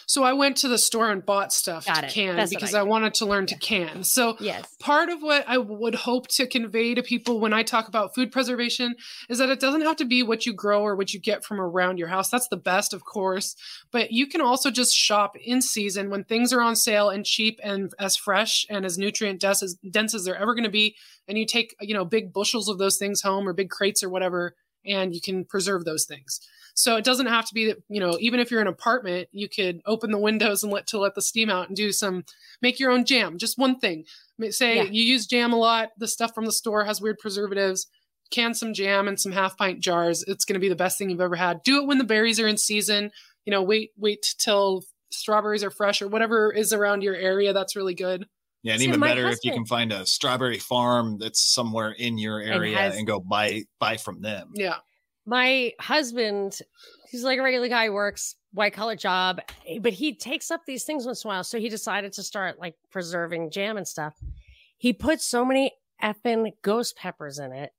B: So I went to the store and bought stuff Got to it. can That's because I, I, wanted to learn to can. So
A: yes.
B: part of what I would hope to convey to people when I talk about food preservation is that it doesn't have to be what you grow or what you get from around your house. That's the best, of course, but you can also just shop in season when things are on sale and cheap and as fresh and as nutrient dense as, dense as they're ever going to be. And you take, you know, big bushels of those things home or big crates or whatever, and you can preserve those things. So it doesn't have to be that, you know, even if you're in an apartment, you could open the windows and let to let the steam out and do some make your own jam. Just one thing. Say yeah. you use jam a lot, the stuff from the store has weird preservatives. Can some jam in some half pint jars. It's going to be the best thing you've ever had. Do it when the berries are in season. You know, wait wait till strawberries are fresh or whatever is around your area. That's really good.
C: Yeah, and See, even better husband, if you can find a strawberry farm that's somewhere in your area and, has, and, go buy buy from them.
B: Yeah
A: my husband, he's like a regular guy, works white collar job, but he takes up these things once in a while. So he decided to start like preserving jam and stuff. He put so many effing ghost peppers in it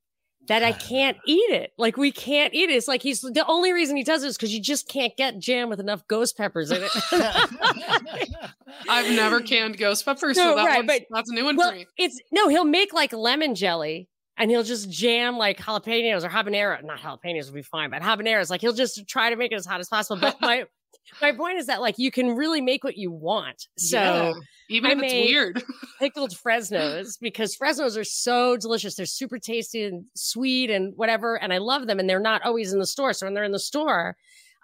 A: that I can't eat it. Like we can't eat it. It's like he's the only reason he does it is because you just can't get jam with enough ghost peppers in it.
B: I've never canned ghost peppers, no, so that right, but, that's a new one
A: well,
B: for me.
A: It's no, he'll make like lemon jelly and he'll just jam like jalapenos or habanero. Not jalapenos would be fine, but habaneros. Like he'll just try to make it as hot as possible. But my my point is that like you can really make what you want. So yeah,
B: even if I it's weird,
A: pickled Fresnos because Fresnos are so delicious. They're super tasty and sweet and whatever, and I love them. And they're not always in the store. So when they're in the store,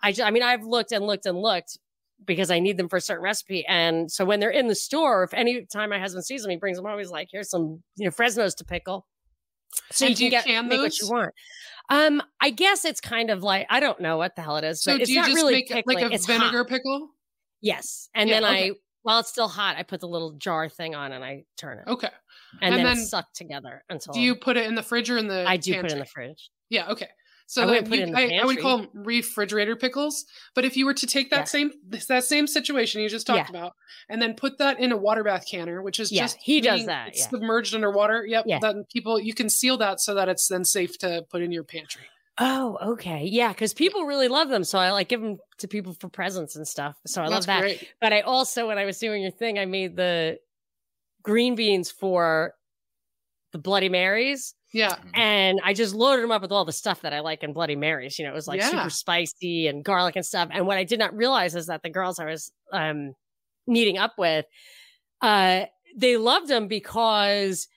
A: I just, I mean I've looked and looked and looked because I need them for a certain recipe. And so when they're in the store, if any time my husband sees them, he brings them always like, here's some you know Fresnos to pickle. So and you can get make what you want. Um, I guess it's kind of like I don't know what the hell it is, so but it's not really make pickling.
B: like a
A: it's
B: vinegar
A: hot.
B: pickle.
A: Yes, and yeah, then okay. I while it's still hot, I put the little jar thing on and I turn it.
B: Okay,
A: and, and then, then it's sucked together until.
B: Do you put it in the fridge or in the?
A: I do
B: pantry?
A: put it in the fridge.
B: Yeah. Okay. So I, you, I, I, would call them refrigerator pickles. But if you were to take that yeah. same that same situation you just talked yeah. about, and then put that in a water bath canner, which is yeah, just
A: he does that
B: submerged underwater. Yep. Yeah. Then people you can seal that so that it's then safe to put in your pantry.
A: Oh, okay. Yeah, because people really love them. So I like give them to people for presents and stuff. So I That's love that. Great. But I also, when I was doing your thing, I made the green beans for the Bloody Marys.
B: Yeah.
A: Mm-hmm. And I just loaded them up with all the stuff that I like in Bloody Marys. You know, it was like yeah. super spicy and garlic and stuff. And what I did not realize is that the girls I was um, meeting up with, uh, they loved them because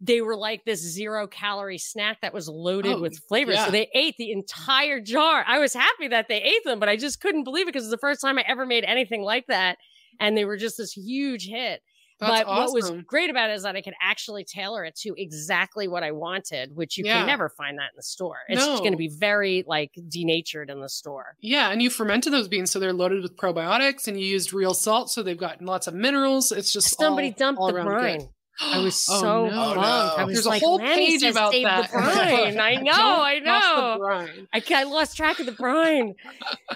A: they were like this zero calorie snack that was loaded oh, with flavors. Yeah. So they ate the entire jar. I was happy that they ate them, but I just couldn't believe it because it's the first time I ever made anything like that. And they were just this huge hit. That's but awesome. what was great about it is that I could actually tailor it to exactly what I wanted, which you yeah. can never find that in the store. It's no. going to be very like denatured in the store.
B: Yeah, and you fermented those beans so they're loaded with probiotics, and you used real salt, so they've got lots of minerals. It's just
A: somebody
B: all,
A: dumped
B: all
A: the brine. Good. I was
B: oh,
A: so no. bummed. Oh, no. I was
B: There's
A: like,
B: a whole page about that.
A: The brine. I know, I know. I, I lost track of the brine.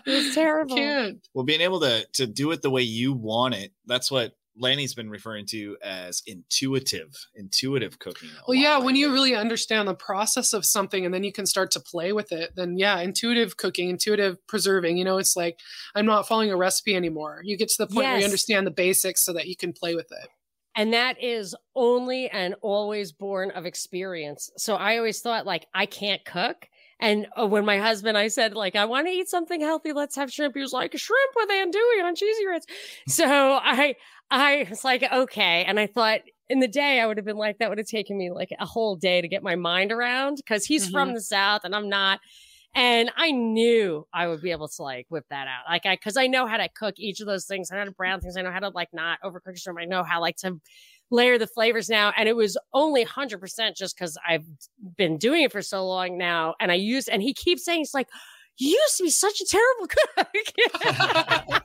A: It was terrible.
C: Well, being able to to do it the way you want it, that's what Lanni's been referring to as intuitive, intuitive cooking.
B: Well, yeah, when you really understand the process of something and then you can start to play with it, then yeah, intuitive cooking, intuitive preserving, you know, it's like I'm not following a recipe anymore. You get to the point yes. where you understand the basics so that you can play with it.
A: And that is only and always born of experience. So I always thought like I can't cook. And uh, when my husband, I said, like, I want to eat something healthy. Let's have shrimp. He was like, shrimp with andouille on cheesy grits. So I, I was like, okay. And I thought in the day, I would have been like, that would have taken me like a whole day to get my mind around because he's mm-hmm. from the South and I'm not. And I knew I would be able to like whip that out. Like I, cause I know how to cook each of those things. I know how to brown things. I know how to like not overcook shrimp. I know how like to layer the flavors now. And it was only 100% just because I've been doing it for so long now. And I use, and he keeps saying, it's like, you used to be such a terrible cook.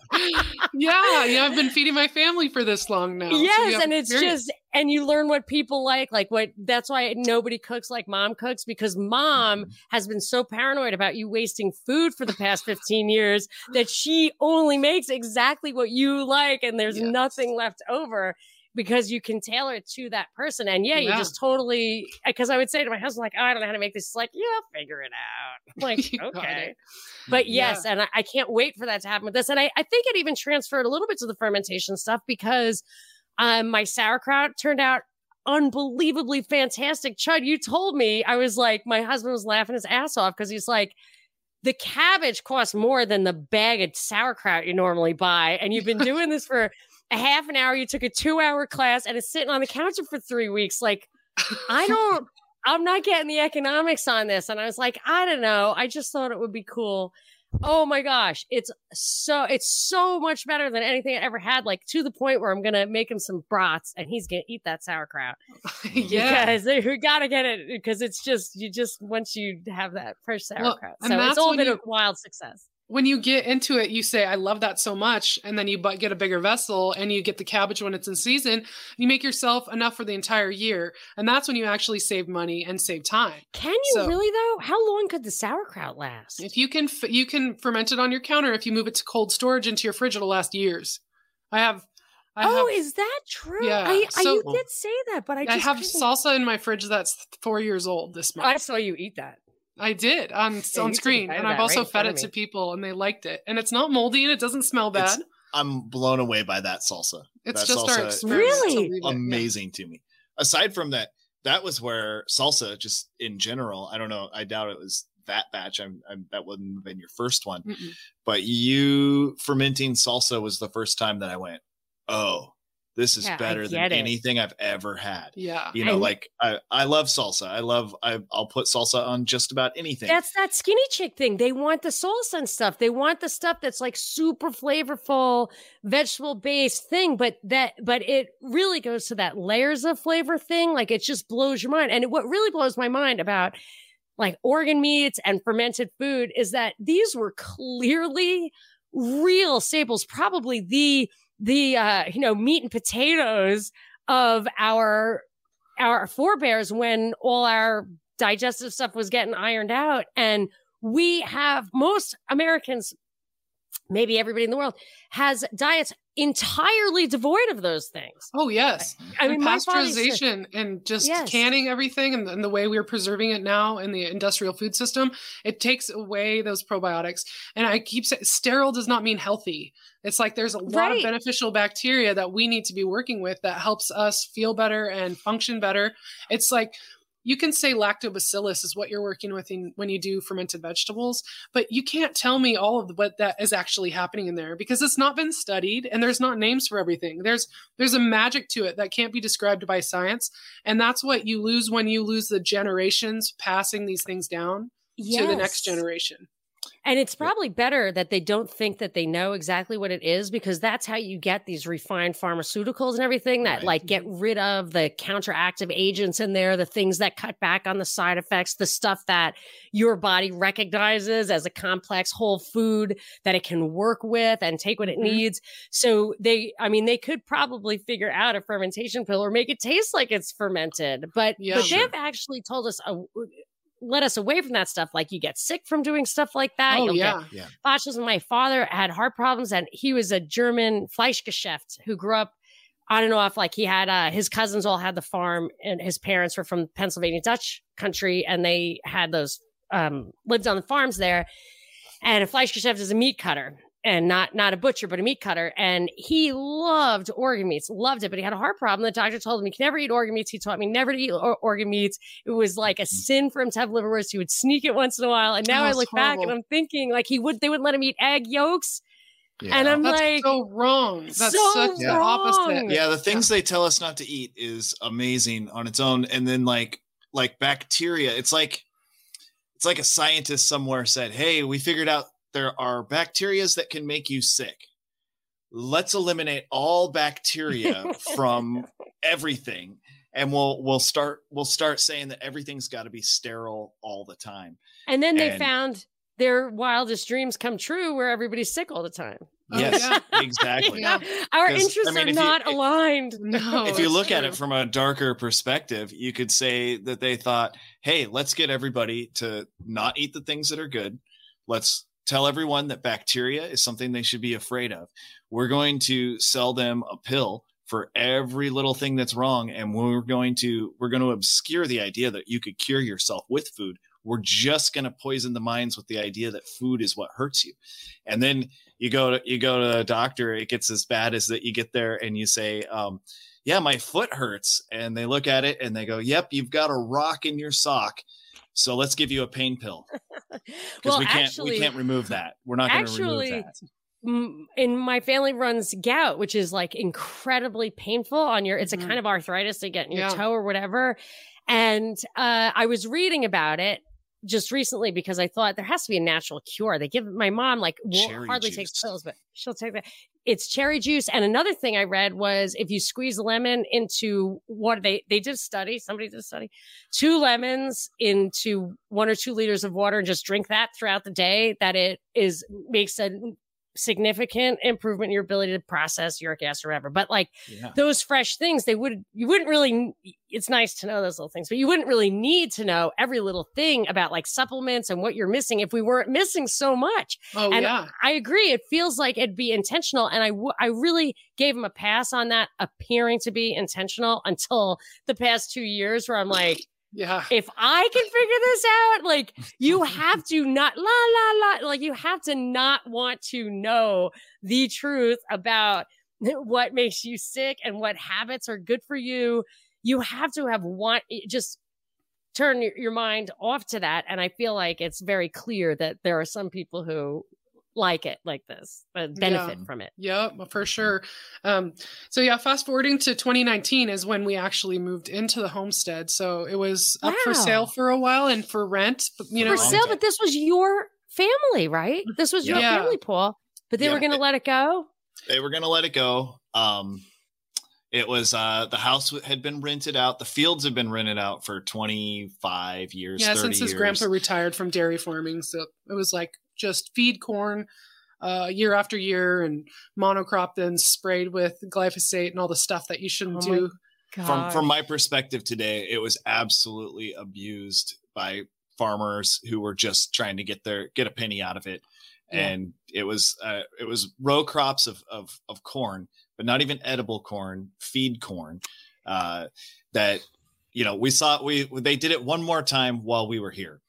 B: yeah, yeah, I've been feeding my family for this long now.
A: Yes, so and it's experience. just and you learn what people like, like what that's why nobody cooks like mom cooks because mom mm-hmm. has been so paranoid about you wasting food for the past 15 years that she only makes exactly what you like and there's yes. nothing left over because you can tailor it to that person. And yeah, yeah. you just totally because I would say to my husband, like, oh, I don't know how to make this. It's like, yeah, figure it out. I'm like, okay. But yes, yeah. and I, I, can't wait for that to happen with this. And I, I think it even transferred a little bit to the fermentation stuff because um my sauerkraut turned out unbelievably fantastic. Chud, you told me I was like, my husband was laughing his ass off because he's like, the cabbage costs more than the bag of sauerkraut you normally buy. And you've been doing this for a half an hour. You took a two hour class and it's sitting on the counter for three weeks. Like, I don't, I'm not getting the economics on this. And I was like, I don't know. I just thought it would be cool. Oh my gosh. It's so, it's so much better than anything I ever had. Like to the point where I'm going to make him some brats and he's going to eat that sauerkraut.
B: yeah.
A: Because we got to get it because it's just, you just, once you have that fresh sauerkraut. Well, so it's all been you, a wild success
B: when you get into it, you say, I love that so much. And then you get a bigger vessel and you get the cabbage when it's in season. You make yourself enough for the entire year. And that's when you actually save money and save time.
A: Can you so, really though? How long could the sauerkraut last?
B: If you can, you can ferment it on your counter. If you move it to cold storage into your fridge, it'll last years. I have
A: I oh, have, is that true? Yeah. I, so, I, you did say that, but I I
B: have couldn't... salsa in my fridge that's four years old this month.
A: I saw you eat that.
B: I did on yeah, on screen, and I've also right fed it to people, and they liked it. And it's not moldy, and it doesn't smell bad. It's,
C: I'm blown away by that salsa.
B: It's
C: that
B: just
C: salsa
B: our
A: really
C: amazing yeah. to me. Aside from that, that was where salsa, just in general, I don't know. I doubt it was that batch. I'm, I'm that wouldn't have been your first one, Mm-mm. but you fermenting salsa was the first time that I went, oh, this is yeah, better than it. anything I've ever had.
B: Yeah.
C: You know, like I, I love salsa. I love I I'll put salsa on just about anything.
A: That's that skinny chick thing. They want the salsa and stuff. They want the stuff that's like super flavorful, vegetable based thing, but that but it really goes to that layers of flavor thing. Like it just blows your mind. And what really blows my mind about like organ meats and fermented food is that these were clearly real staples, probably the the uh, you know meat and potatoes of our our forebears when all our digestive stuff was getting ironed out. And we have most Americans maybe everybody in the world has diets entirely devoid of those things.
B: Oh yes, I, I mean pasteurization and just yes. canning everything and, and, the way we're preserving it now in the industrial food system, it takes away those probiotics. And I keep saying sterile does not mean healthy. It's like there's a lot right. of beneficial bacteria that we need to be working with that helps us feel better and function better. It's like you can say lactobacillus is what you're working with in, when you do fermented vegetables, but you can't tell me all of what that is actually happening in there because it's not been studied and there's not names for everything. There's there's a magic to it that can't be described by science, and that's what you lose when you lose the generations passing these things down yes. to the next generation.
A: And it's probably better that they don't think that they know exactly what it is because that's how you get these refined pharmaceuticals and everything that right. like get rid of the counteractive agents in there, the things that cut back on the side effects, the stuff that your body recognizes as a complex whole food that it can work with and take what it mm-hmm. needs. So they, I mean, they could probably figure out a fermentation pill or make it taste like it's fermented, but, yeah, but they've actually told us a, let us away from that stuff. Like you get sick from doing stuff like that.
B: Oh,
A: You'll
B: yeah.
A: Get yeah. My father had heart problems and he was a German Fleischgeschäft who grew up on and off. Like he had, uh, his cousins all had the farm and his parents were from Pennsylvania Dutch country and they had those, um, lived on the farms there. And a Fleischgeschäft is a meat cutter and not not a butcher but a meat cutter and he loved organ meats loved it but he had a heart problem the doctor told him he can never eat organ meats he taught me never to eat or- organ meats it was like a mm. sin for him to have liverwurst he would sneak it once in a while and now i look horrible. back and i'm thinking like he would they wouldn't let him eat egg yolks yeah. And I'm
B: That's
A: like,
B: so wrong. That's
A: so
B: such
A: the opposite.
C: Yeah, the things yeah. they tell us not to eat is amazing on its own. And then like like bacteria, it's like it's like a scientist somewhere said, "Hey, we figured out there are bacterias that can make you sick. Let's eliminate all bacteria from everything and we'll we'll start we'll start saying that everything's got to be sterile all the time.
A: And then they and, found their wildest dreams come true where everybody's sick all the time.
C: Oh, yes, oh, yeah. exactly.
A: yeah. Our interests I mean, are not you, aligned.
B: No.
C: If you look true. at it from a darker perspective, you could say that they thought, "Hey, let's get everybody to not eat the things that are good. Let's tell everyone that bacteria is something they should be afraid of. We're going to sell them a pill for every little thing that's wrong and we're going to we're going to obscure the idea that you could cure yourself with food. We're just going to poison the minds with the idea that food is what hurts you. And then you go to you go to a doctor it gets as bad as that you get there and you say um, yeah my foot hurts. And they look at it and they go yep you've got a rock in your sock so let's give you a pain pill because well, we can't actually, we can't remove that. We're not going to remove that.
A: In my family runs gout, which is like incredibly painful on your. It's mm-hmm. a kind of arthritis to get in your yeah. toe or whatever. And uh, I was reading about it just recently because I thought there has to be a natural cure. They give my mom like hardly juice. takes pills, but she'll take that. It's cherry juice. And another thing I read was if you squeeze a lemon into what they they did a study, somebody did a study, two lemons into one or two liters of water and just drink that throughout the day, that it is makes a significant improvement in your ability to process uric acid or whatever. But like yeah. those fresh things, they would you wouldn't really. It's nice to know those little things, but you wouldn't really need to know every little thing about like supplements and what you're missing if we weren't missing so much.
B: Oh
A: and
B: yeah,
A: I agree. It feels like it'd be intentional, and I w- I really gave him a pass on that appearing to be intentional until the past two years, where I'm like
B: yeah.
A: If I can figure this out, like you have to not la la la like you have to not want to know the truth about what makes you sick and what habits are good for you. You have to have one eh, just turn your mind off to that and I feel like it's very clear that there are some people who like it like this, but benefit
B: yeah.
A: from it.
B: Yeah, for sure. Um, so yeah, fast forwarding to 2019 is when we actually moved into the homestead. So it was wow. up for sale for a while and for rent. But, you know,
A: for sale, but this was your family, right? This was your family, Paul. But they yeah, were going to let it go.
C: They were going to let it go. Um, it was uh the house had been rented out the fields had been rented out for 25 years
B: yeah since his
C: years.
B: grandpa retired from dairy farming so it was like just feed corn uh, year after year and monocrop then sprayed with glyphosate and all the stuff that you shouldn't oh do.
C: From from my perspective today, it was absolutely abused by farmers who were just trying to get their get a penny out of it. Yeah. And it was uh, it was row crops of, of of corn, but not even edible corn, feed corn. Uh, that you know we saw we they did it one more time while we were here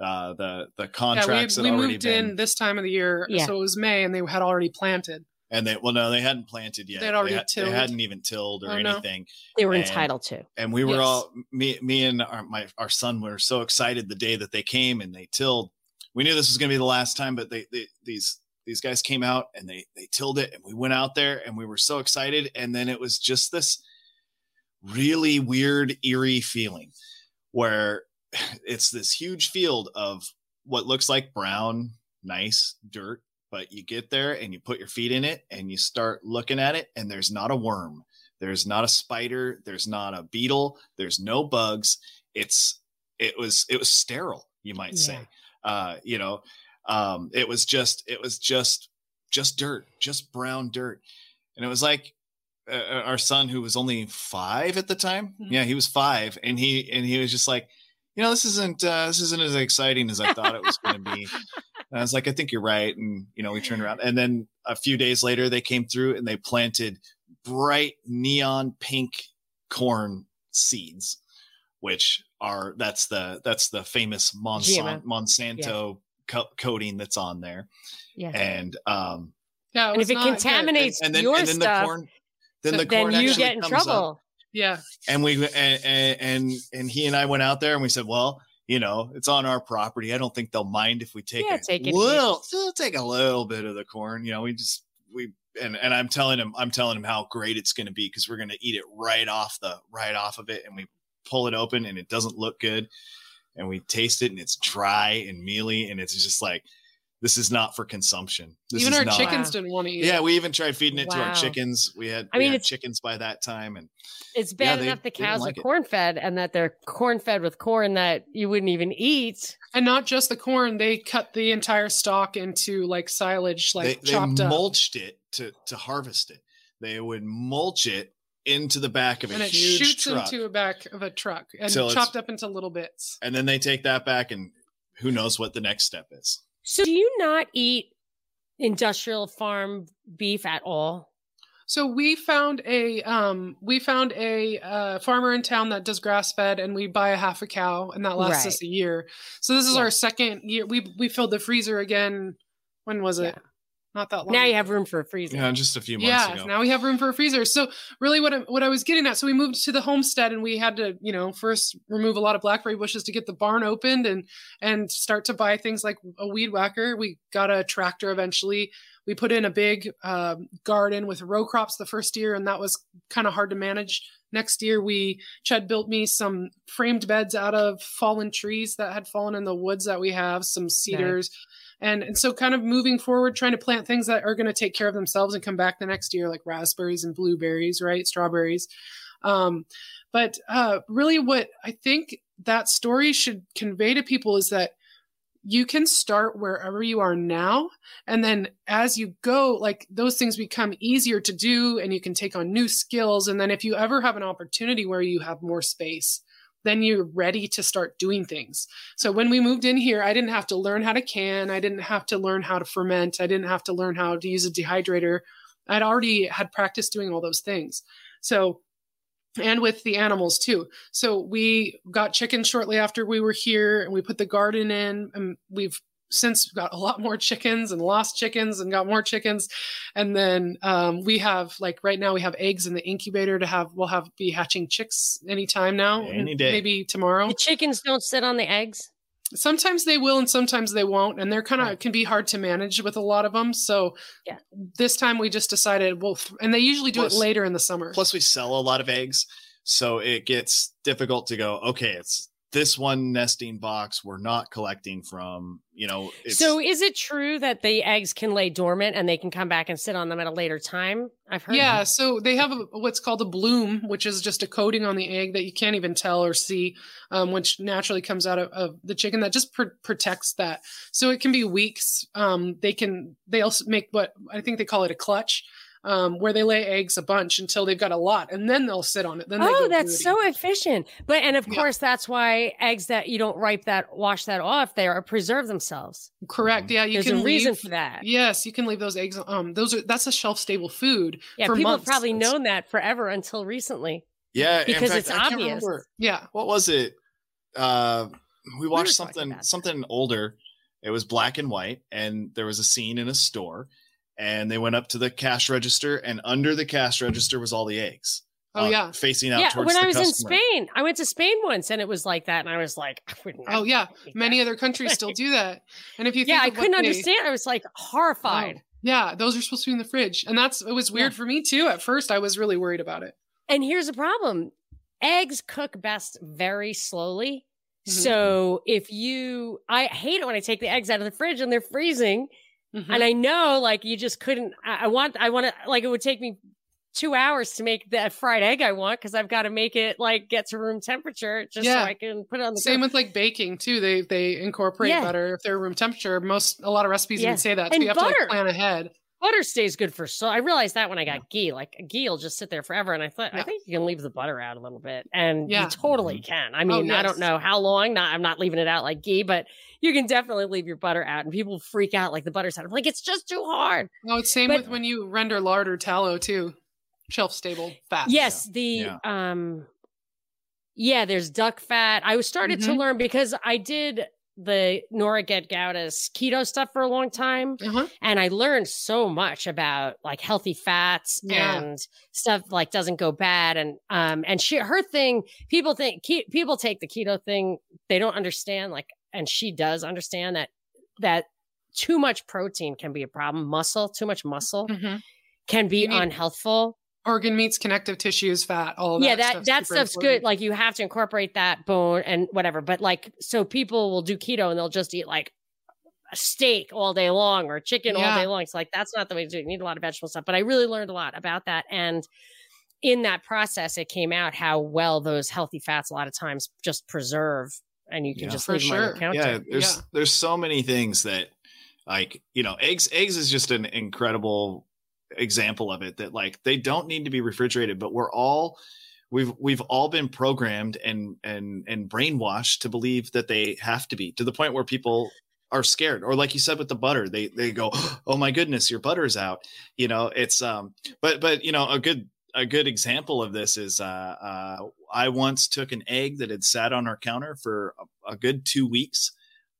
C: uh, the the contracts
B: yeah, we, we moved been, in this time of the year, yeah. so it was May, and they had already planted.
C: And they well, no, they hadn't planted yet.
B: They'd already
C: they, had,
B: tilled.
C: They hadn't even tilled or oh, anything. No.
A: They were and, entitled to.
C: And we were yes. all me, me and our, my our son were so excited the day that they came and they tilled. We knew this was going to be the last time, but they, they these these guys came out and they they tilled it, and we went out there and we were so excited. And then it was just this really weird, eerie feeling where it's this huge field of what looks like brown, nice dirt, but you get there and you put your feet in it and you start looking at it, and there's not a worm, there's not a spider, there's not a beetle, there's no bugs. It's it was it was sterile, you might yeah. say. Uh, you know, um, it was just it was just just dirt, just brown dirt, and it was like uh, uh our son who was only five at the time. Mm-hmm. Yeah, he was five, and he and he was just like you know, this isn't uh, this isn't as exciting as I thought it was going to be. And I was like, I think you're right. And you know, we turned around, and then a few days later, they came through and they planted bright neon pink corn seeds, which are that's the that's the famous Monsanto, Monsanto yeah. co- coating that's on there. Yeah, and um,
A: no, and if it contaminates and, and then, your and then stuff, the corn, then so the corn then you get in trouble. Up,
B: yeah.
C: And we and, and and he and I went out there and we said, well, you know, it's on our property. I don't think they'll mind if we take yeah, a take little, we'll take a little bit of the corn. You know, we just we and and I'm telling him, I'm telling him how great it's going to be because we're going to eat it right off the right off of it, and we pull it open and it doesn't look good, and we taste it and it's dry and mealy, and it's just like this is not for consumption. This
B: even our
C: not,
B: chickens didn't want to eat. It.
C: Yeah, it. we even tried feeding it wow. to our chickens. We had, I mean, had chickens by that time, and
A: it's bad yeah, enough the cows are corn fed, and that they're corn fed with corn that you wouldn't even eat.
B: And not just the corn; they cut the entire stalk into like silage, like
C: they,
B: chopped
C: they
B: up.
C: mulched it to to harvest it. They would mulch it into the back of
B: and
C: a
B: it
C: huge
B: shoots
C: truck
B: into a back of a truck and chopped up into little bits.
C: And then they take that back, and who knows what the next step is.
A: So do you not eat industrial farm beef at all?
B: So we found a um, we found a uh, farmer in town that does grass fed, and we buy a half a cow, and that lasts right. us a year. So this is yeah. our second year. We we filled the freezer again. When was it? Yeah not that long.
A: Now you have room for a freezer.
C: Yeah, just a few months
B: yeah,
C: ago.
B: now we have room for a freezer. So really, what I, what I was getting at, so we moved to the homestead, and we had to, you know, first remove a lot of blackberry bushes to get the barn opened, and and start to buy things like a weed whacker. We got a tractor eventually. We put in a big uh, garden with row crops the first year, and that was kind of hard to manage. Next year, we Chad built me some framed beds out of fallen trees that had fallen in the woods that we have, some cedars. Nice and and so kind of moving forward trying to plant things that are going to take care of themselves and come back the next year like raspberries and blueberries right strawberries um, but uh, really what i think that story should convey to people is that you can start wherever you are now. And then as you go, like those things become easier to do and you can take on new skills. And then if you ever have an opportunity where you have more space, then you're ready to start doing things. So when we moved in here, I didn't have to learn how to can. I didn't have to learn how to ferment. I didn't have to learn how to use a dehydrator. I'd already had practice doing all those things. So and with the animals too. So we got chickens shortly after we were here and we put the garden in and we've since we've got a lot more chickens and lost chickens and got more chickens. And then um, we have like right now we have eggs in the incubator to have we'll have be hatching chicks anytime now.
C: Any day.
B: Maybe tomorrow.
A: The chickens don't sit on the eggs.
B: Sometimes they will and sometimes they won't. And they're kind of right. can be hard to manage with a lot of them. So
A: yeah.
B: this time we just decided well and they usually do plus, it later in the summer.
C: Plus we sell a lot of eggs. So it gets difficult to go, okay, it's this one nesting box we're not collecting from you know
A: so is it true that the eggs can lay dormant and they can come back and sit on them at a later time
B: i've heard yeah that. so they have a, what's called a bloom which is just a coating on the egg that you can't even tell or see um, which naturally comes out of, of the chicken that just pr- protects that so it can be weeks um, they can they also make what i think they call it a clutch um, where they lay eggs a bunch until they've got a lot, and then they'll sit on it. Then
A: oh, that's so efficient. But and of yeah. course, that's why eggs that you don't ripe that wash that off there or preserve themselves.
B: Correct. Yeah, you
A: There's
B: can
A: a reason for that.
B: Yes, you can leave those eggs. Um, those are that's a shelf stable food.
A: Yeah, people months. have probably it's, known that forever until recently.
C: Yeah,
A: because
C: fact,
A: it's obvious.
B: Yeah.
C: What was it? Uh, we watched we something something older. It was black and white, and there was a scene in a store and they went up to the cash register and under the cash register was all the eggs
B: oh uh, yeah.
C: facing out
A: yeah
C: towards
A: when
C: i
A: was
C: customer.
A: in spain i went to spain once and it was like that and i was like
B: oh yeah. many other countries still do that. And if you
A: yeah i couldn't
B: they,
A: understand. I was like horrified.
B: Oh, yeah those are supposed to be in the fridge and that's it was weird yeah. for me too. At first i was really worried about it.
A: And here's the problem. Eggs cook best very slowly. Mm-hmm. so if you i hate it when i take the eggs out of the fridge and they're freezing Mm-hmm. And I know like you just couldn't, I, I want, I want to, like it would take me two hours to make that fried egg I want because I've got to make it like get to room temperature just yeah. so I can put it on the
B: same with like baking too. They they incorporate yeah. butter if they're room temperature. Most a lot of recipes yeah. even say that. So
A: and
B: you have
A: butter.
B: to like plan ahead.
A: Butter stays good for so I realized that when I got ghee. Like ghee will just sit there forever. And I thought I think you can leave the butter out a little bit. And you totally mm-hmm. can. I oh, mean, oh, yes. I don't know how long. Not I'm not leaving it out like ghee, but you can definitely leave your butter out and people freak out like the butter's out. I'm like, it's just too hard.
B: No, it's same but, with when you render lard or tallow too. Shelf stable fat.
A: Yes, the yeah. um yeah, there's duck fat. I started mm-hmm. to learn because I did the Nora Gedgaudas keto stuff for a long time. Uh-huh. And I learned so much about like healthy fats yeah. and stuff like doesn't go bad. And, um, and she, her thing, people think, ke- people take the keto thing, they don't understand like and she does understand that that too much protein can be a problem. Muscle, too much muscle mm-hmm. can be unhealthful.
B: Organ meats, connective tissues, fat, all
A: yeah,
B: that.
A: that that stuff's important. good. Like you have to incorporate that bone and whatever. But like, so people will do keto and they'll just eat like a steak all day long or chicken yeah. all day long. It's like that's not the way to do it. You need a lot of vegetable stuff. But I really learned a lot about that and in that process, it came out how well those healthy fats a lot of times just preserve and you can yeah, just leave sure. them on your counter.
C: Yeah, there's yeah. there's so many things that like you know eggs eggs is just an incredible example of it that like they don't need to be refrigerated, but we're all we've we've all been programmed and and and brainwashed to believe that they have to be to the point where people are scared or like you said with the butter they they go oh my goodness your butter's out you know it's um but but you know a good a good example of this is uh, uh, I once took an egg that had sat on our counter for a, a, good two weeks.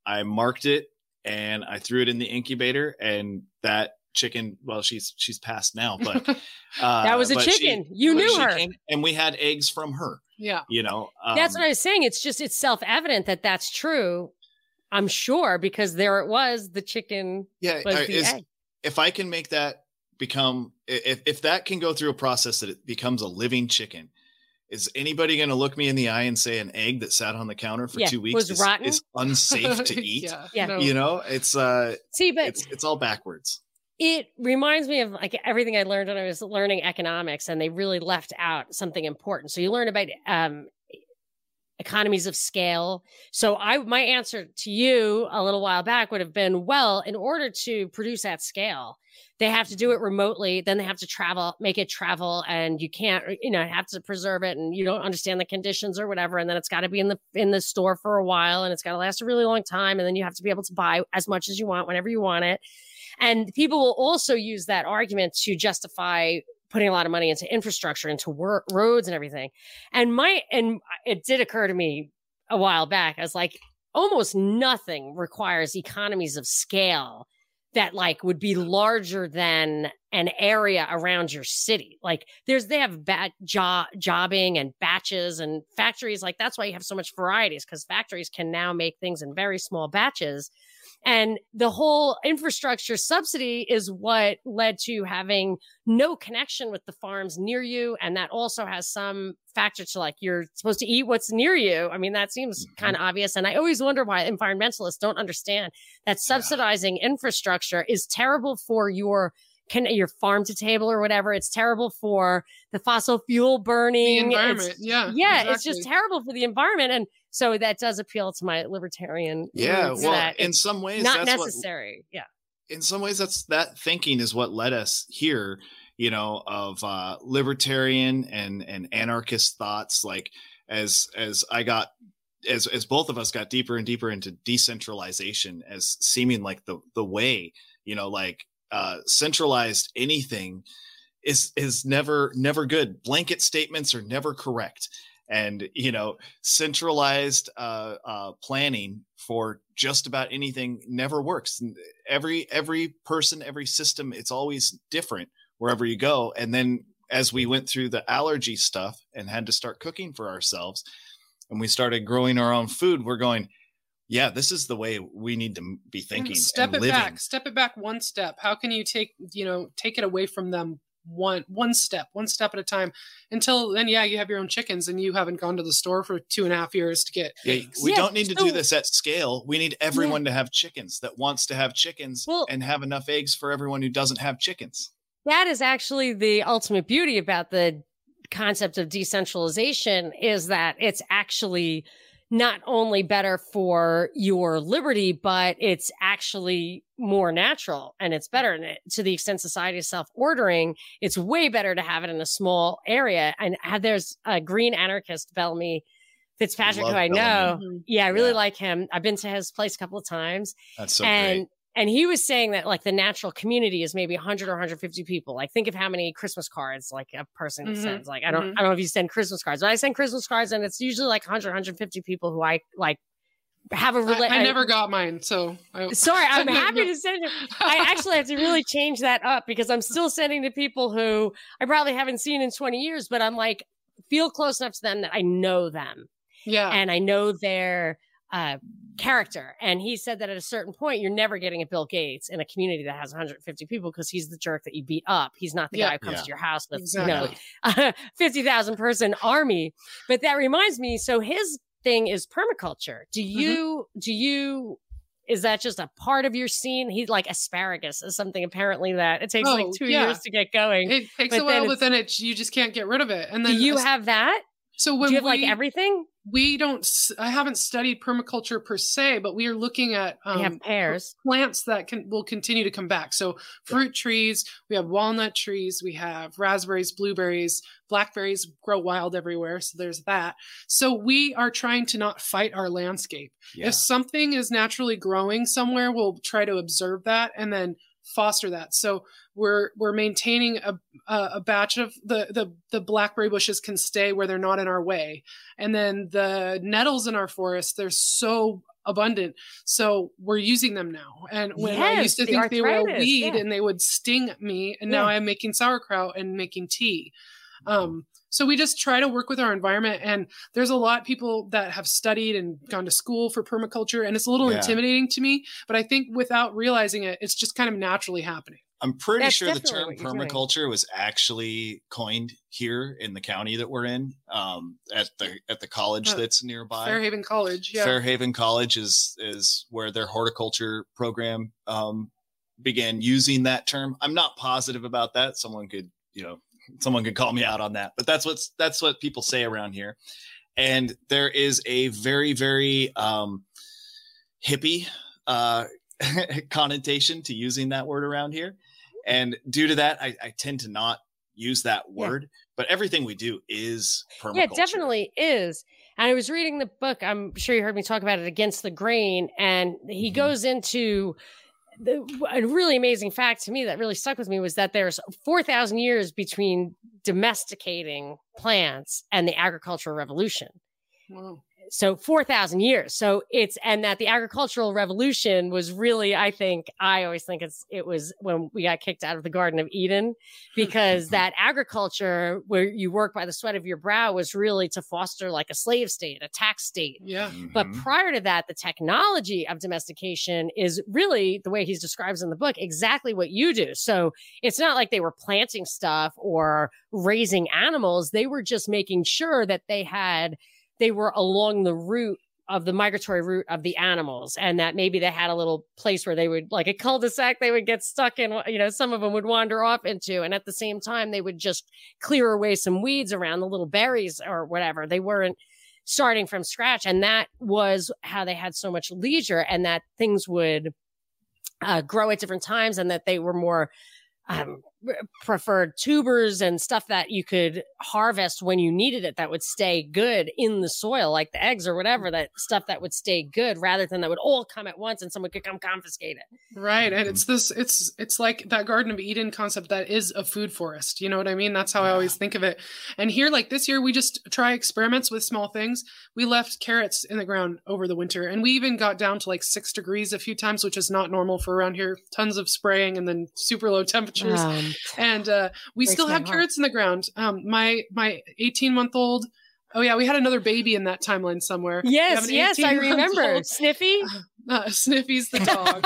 C: I marked it and I threw it in the incubator, and that chicken. Well, she's she's passed now, but
A: uh, that was a chicken. She, you knew her, came,
C: and we had eggs from her.
B: Yeah,
C: you know,
A: um, that's what I was saying. It's just it's self evident that that's true. I'm sure because there it was. The chicken.
C: Yeah,
A: was
C: the is, egg. if I can make that become if if that can go through a process that it becomes a living chicken is anybody going to look me in the eye and say an egg that sat on the counter for
A: yeah,
C: two weeks is, is, unsafe to eat
B: yeah,
A: yeah.
B: No.
C: you know it's uh
A: see but
C: it's, it's all backwards
A: it reminds me of like everything i learned when i was learning economics and they really left out something important so you learn about um economies of scale. So I my answer to you a little while back would have been well, in order to produce at scale, they have to do it remotely, then they have to travel, make it travel and you can't you know, have to preserve it and you don't understand the conditions or whatever and then it's got to be in the in the store for a while and it's got to last a really long time and then you have to be able to buy as much as you want whenever you want it. And people will also use that argument to justify putting a lot of money into infrastructure, into wor- roads and everything. And my, and it did occur to me a while back. I was like, almost nothing requires economies of scale that like would be larger than an area around your city. Like there's they have bat job jobbing and batches and factories. Like that's why you have so much varieties because factories can now make things in very small batches. And the whole infrastructure subsidy is what led to having no connection with the farms near you. And that also has some factor to like, you're supposed to eat what's near you. I mean, that seems mm-hmm. kind of obvious. And I always wonder why environmentalists don't understand that subsidizing yeah. infrastructure is terrible for your can your farm to table or whatever. It's terrible for the fossil fuel burning.
B: The environment.
A: It's,
B: yeah.
A: Yeah. Exactly. It's just terrible for the environment. And so that does appeal to my libertarian.
C: Yeah. Well, in some ways,
A: not necessary.
C: What,
A: yeah.
C: In some ways, that's that thinking is what led us here, you know, of uh, libertarian and, and anarchist thoughts. Like as, as I got as as both of us got deeper and deeper into decentralization as seeming like the the way you know like uh centralized anything is is never never good blanket statements are never correct and you know centralized uh, uh, planning for just about anything never works. Every every person every system it's always different wherever you go. And then as we went through the allergy stuff and had to start cooking for ourselves and we started growing our own food we're going yeah this is the way we need to be thinking
B: step it
C: living.
B: back step it back one step. How can you take you know take it away from them one one step one step at a time until then yeah you have your own chickens and you haven't gone to the store for two and a half years to get
C: yeah, we yeah, don't need to so, do this at scale we need everyone yeah. to have chickens that wants to have chickens well, and have enough eggs for everyone who doesn't have chickens
A: that is actually the ultimate beauty about the concept of decentralization is that it's actually not only better for your liberty, but it's actually more natural and it's better. And to the extent society is self ordering, it's way better to have it in a small area. And there's a green anarchist, Bellamy Fitzpatrick, who I know. Bellamy. Yeah, I really yeah. like him. I've been to his place a couple of times.
C: That's so
A: and
C: great
A: and he was saying that like the natural community is maybe 100 or 150 people like think of how many christmas cards like a person mm-hmm. sends like i don't mm-hmm. i don't know if you send christmas cards but i send christmas cards and it's usually like 100 150 people who i like have a
B: relation. I, I, never got mine, so
A: I- sorry. I'm happy to send it. I actually have to really change that up because I'm still sending to people who I probably haven't seen in 20 years, but I'm like feel close enough to them that I know them.
B: Yeah,
A: and I know their uh, character. And he said that at a certain point, you're never getting a Bill Gates in a community that has 150 people because he's the jerk that you beat up. He's not the yeah. guy who comes yeah. to your house with, exactly. you know, a 50,000 person army. But that reminds me. So his thing is permaculture. Do mm-hmm. you, mm-hmm. do you, is that just a part of your scene? He's like asparagus is something apparently that it takes oh, like two yeah. years to get going.
B: It takes a while, but then it you just can't get rid of it. And then
A: do you have that?
B: So when
A: do you have
B: we,
A: like everything?
B: We don't i haven't studied permaculture per se but we are looking at
A: um, have pears
B: plants that can will continue to come back so fruit yeah. trees we have walnut trees we have raspberries blueberries blackberries grow wild everywhere so there's that so we are trying to not fight our landscape yeah. if something is naturally growing somewhere we'll try to observe that and then foster that. So we're we're maintaining a a batch of the the the blackberry bushes can stay where they're not in our way. And then the nettles in our forest they're so abundant. So we're using them now. And when yes, i used to the think they were a weed yeah. and they would sting me and yeah. now i'm making sauerkraut and making tea. Um so we just try to work with our environment and there's a lot of people that have studied and gone to school for permaculture and it's a little yeah. intimidating to me but i think without realizing it it's just kind of naturally happening
C: I'm pretty That's sure the term permaculture was actually coined here in the county that we're in, um, at the at the college uh, that's nearby.
B: Fairhaven College, yeah.
C: Fairhaven College is is where their horticulture program um, began using that term. I'm not positive about that. Someone could, you know, someone could call me out on that, but that's what's that's what people say around here. and there is a very very um, hippie uh, connotation to using that word around here, and due to that, I, I tend to not use that word. Yeah. But everything we do is permaculture.
A: Yeah, definitely is. And I was reading the book. I'm sure you heard me talk about it, Against the Grain, and he mm-hmm. goes into the, a really amazing fact to me that really stuck with me was that there's 4,000 years between domesticating plants and the agricultural revolution. Wow so 4,000 years. So it's, and that the agricultural revolution was really, I think, I always think it's, it was when we got kicked out of the Garden of Eden because that agriculture where you work by the sweat of your brow was really to foster like a slave state, a tax state.
B: Yeah.
A: Mm-hmm. But prior to that, the technology of domestication is really the way he describes in the book, exactly what you do. So it's not like they were planting stuff or raising animals. They were just making sure that they had they were along the route of the migratory route of the animals and that maybe they had a little place where they would like a cul-de-sac they would get stuck in you know some of them would wander off into and at the same time they would just clear away some weeds around the little berries or whatever. They weren't starting from scratch and that was how they had so much leisure and that things would uh, grow at different times and that they were more um, preferred tubers and stuff that you could harvest when you needed it that would stay good in the soil, like the eggs or whatever, that stuff that would stay good rather than that would all come at once and someone could come confiscate it.
B: Right. And it's this, it's, it's like that Garden of Eden concept that is a food forest. You know what I mean? That's how yeah. I always think of it. And here, like this year, we just try experiments with small things. We left carrots in the ground over the winter and we even got down to like six degrees a few times, which is not normal for around here. Tons of spraying and then super low temperatures. Um, and uh, we still have carrots in the ground. Um, my my 18 month old. Oh yeah, we had another baby in that timeline somewhere.
A: Yes, yes, I remember. Sniffy.
B: Uh, Sniffy's the dog.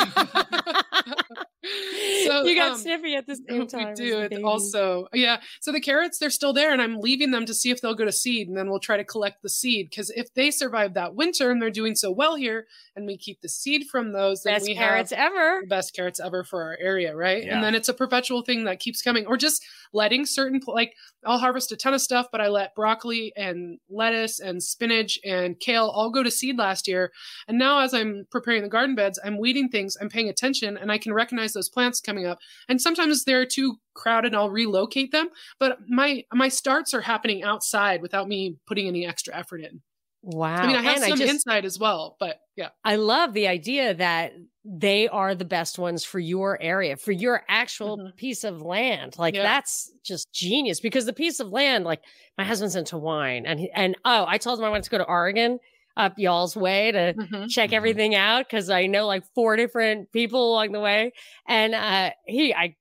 A: so you got um, sniffy at the same time.
B: We do. it also yeah. So the carrots they're still there, and I'm leaving them to see if they'll go to seed, and then we'll try to collect the seed. Because if they survive that winter and they're doing so well here, and we keep the seed from those, then
A: best
B: we
A: carrots ever.
B: best carrots ever for our area, right? Yeah. And then it's a perpetual thing that keeps coming, or just letting certain like I'll harvest a ton of stuff, but I let broccoli and lettuce and spinach and kale all go to seed last year, and now as I'm preparing the garden beds, I'm weeding things, I'm paying attention, and I can recognize those plants coming up. And sometimes they're too crowded, I'll relocate them. But my my starts are happening outside without me putting any extra effort in.
A: Wow.
B: I mean, I have and some I just, inside as well, but yeah.
A: I love the idea that they are the best ones for your area, for your actual mm-hmm. piece of land. Like yeah. that's just genius because the piece of land, like my husband's into wine and, he, and oh, I told him I wanted to go to Oregon up y'all's way to mm-hmm. check mm-hmm. everything out because I know like four different people along the way. And uh, he, I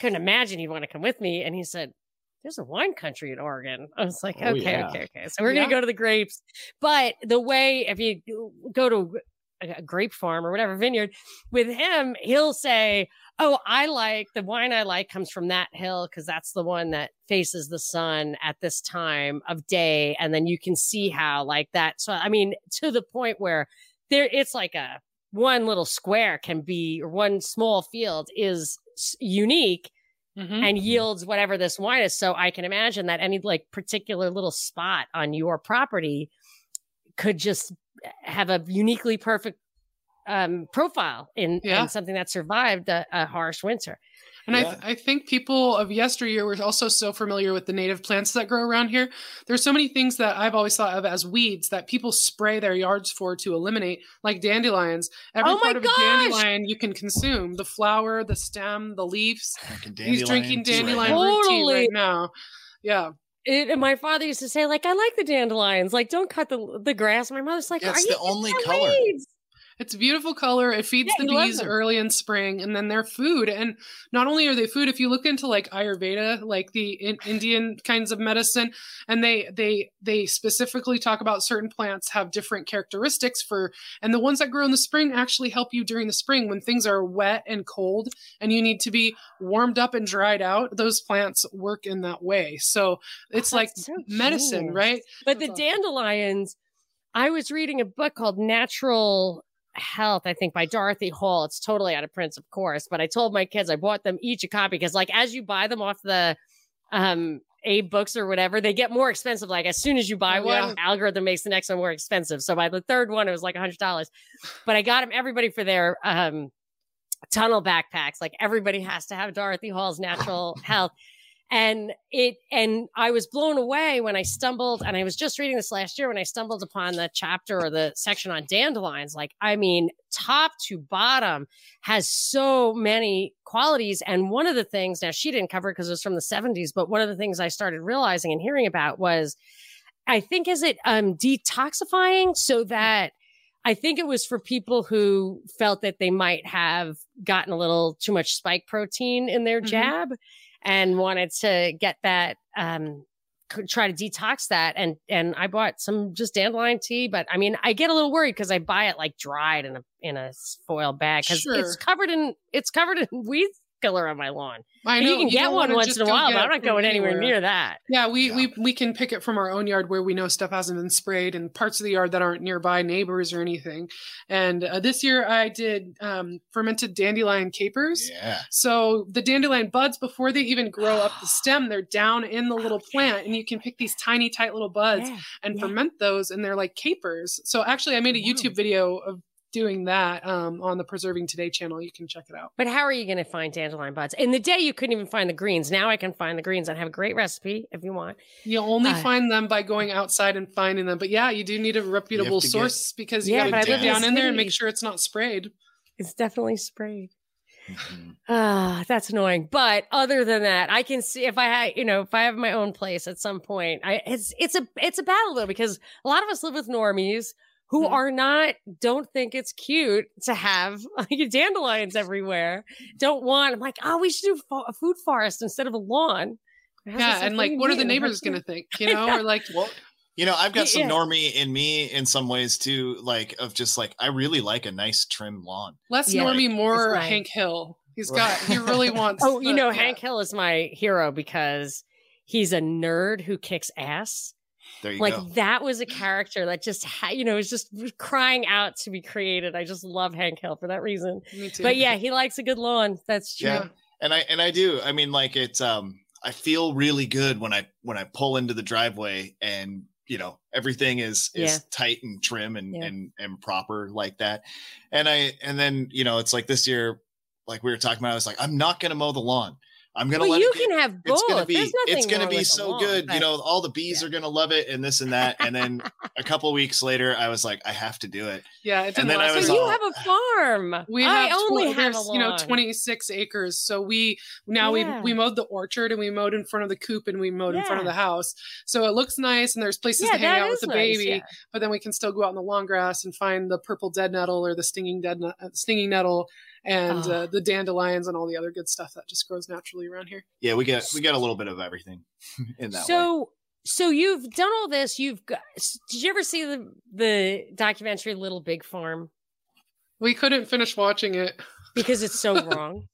A: couldn't imagine he'd want to come with me. And he said, there's a wine country in Oregon. I was like, oh, okay, yeah. okay, okay. So we're yeah. going to go to the grapes. But the way, if you go to a grape farm or whatever vineyard with him, he'll say, oh, I like the wine I like comes from that hill because that's the one that faces the sun at this time of day. And then you can see how, like that. So, I mean, to the point where there, it's like a one little square can be, or one small field is unique. Mm-hmm. and yields whatever this wine is. So I can imagine that any like particular little spot on your property could just have a uniquely perfect um, profile in, yeah. in, something that survived a, a harsh winter.
B: And yeah. I, th- I think people of yesteryear were also so familiar with the native plants that grow around here. There's so many things that I've always thought of as weeds that people spray their yards for to eliminate, like dandelions. Every
A: oh
B: part of
A: gosh.
B: a dandelion you can consume the flower, the stem, the leaves. He's drinking dandelion root tea right now. Yeah.
A: It, and my father used to say, like, I like the dandelions. Like, don't cut the the grass. My mother's like,
C: it's
A: the
C: only color. Weeds?
B: It's a beautiful color. It feeds yeah, the bees early in spring, and then they're food. And not only are they food, if you look into like Ayurveda, like the in- Indian kinds of medicine, and they they they specifically talk about certain plants have different characteristics for, and the ones that grow in the spring actually help you during the spring when things are wet and cold, and you need to be warmed up and dried out. Those plants work in that way. So it's oh, like so medicine, right?
A: But the dandelions. I was reading a book called Natural Health, I think by Dorothy Hall. It's totally out of print, of course, but I told my kids I bought them each a copy because, like, as you buy them off the um AbeBooks or whatever, they get more expensive. Like as soon as you buy
B: Oh,
A: one,
B: yeah.
A: algorithm makes the next one more expensive. So by the third one, it was like a hundred dollars. But I got them everybody for their um tunnel backpacks. Like everybody has to have Dorothy Hall's natural health. And it and I was blown away when I stumbled, and I was just reading this last year when I stumbled upon the chapter or the section on dandelions. Like, I mean, top to bottom has so many qualities. And one of the things now she didn't cover because it was from the 70s, but one of the things I started realizing and hearing about was I think is it um detoxifying so that I think it was for people who felt that they might have gotten a little too much spike protein in their
B: Mhm.
A: jab and wanted to get that um try to detox that and and I bought some just dandelion tea but I mean I get a little worried because I buy it like dried in a in a foil bag because
B: Sure.
A: it's covered in it's covered in weed killer on my lawn.
B: I
A: And
B: know
A: you can get one once in a while, but I'm not going anywhere
B: anywhere.
A: near that.
B: Yeah, we,
C: Yeah.
B: we we can pick it from our own yard where we know stuff hasn't been sprayed and parts of the yard that aren't nearby neighbors or anything. And uh, this year I did um, fermented dandelion capers.
C: Yeah.
B: So the dandelion buds, before they even grow up the stem, they're down in the little plant, and you can pick these tiny, tight little buds
A: Yeah.
B: and
A: yeah.
B: ferment those, and they're like capers. So actually, I made a YouTube video of doing that um, on the Preserving Today channel. You can check it out.
A: But how are you going to find dandelion buds? In the day, you couldn't even find the greens. Now I can find the greens. I have a great recipe if you want.
B: You only
A: Uh,
B: find them by going outside and finding them. But yeah, you do need a reputable
C: to get-
B: source because you
A: Yeah,
B: got
C: but I
B: to
C: live
B: dig down
A: the
B: in there and make sure it's not sprayed.
A: It's definitely sprayed.
C: Mhm.
A: Ah, that's annoying. But other than that, I can see if I had, you know, if I have my own place at some point, I it's it's a it's a battle though because a lot of us live with normies who
B: Mhm.
A: are not don't think it's cute to have like dandelions everywhere. Don't want. I'm like, oh, we should do fo- a food forest instead of a lawn.
B: Yeah, and like, what are the neighbors going to think? You know, or like,
C: Well, you know, I've got some
A: Yeah.
C: normie in me in some ways too, like of just like I really like a nice trim lawn.
B: less
A: Yeah.
B: Normie, more
A: It's nice.
B: Hank Hill. He's
C: Right.
B: got, he really wants.
A: Oh, you know,
B: yeah.
A: Hank Hill is my hero because he's a nerd who kicks ass.
C: There you
A: like
C: go.
A: that was a character that just ha- you know was just crying out to be created i just love hank hill for that reason
B: Me too.
A: but yeah he likes a good lawn that's true
C: Yeah. And I and I do. I mean, like it's um I feel really good when I when I pull into the driveway and you know everything is is
A: Yeah.
C: tight and trim and
A: Yeah.
C: and and proper like that. And I and then you know it's like this year, like we were talking about, I was like, I'm not gonna mow the lawn. I'm gonna
A: well
C: let
A: you
C: it get,
A: can have both
C: it's gonna be it's gonna be so
A: lawn,
C: good. You know, all the bees
A: yeah.
C: are gonna love it and this and that. And then a couple weeks later, I was like, I have to do it.
B: yeah, it didn't
C: then I
B: last
C: was
A: so
B: long.
A: you
C: all-
A: have a farm
B: we
A: i
B: have
A: only
B: tw-
A: have a
B: there's,
A: lawn.
B: you know 26 acres so we now
A: Yeah.
B: we we mowed the orchard and we mowed in front of the coop and we mowed in front of the house so it looks nice and there's places
A: yeah
B: to hang out with the
A: nice,
B: baby
A: yeah.
B: but then we can still go out in the long grass and find the purple dead nettle or the stinging dead nu- uh, stinging nettle and
A: Oh.
B: uh, the dandelions and all the other good stuff that just grows naturally around here
C: Yeah, we get we get a little bit of everything in that way.
A: so so you've done all this you've got did you ever see the the documentary little big farm
B: we couldn't finish watching it
A: because it's so wrong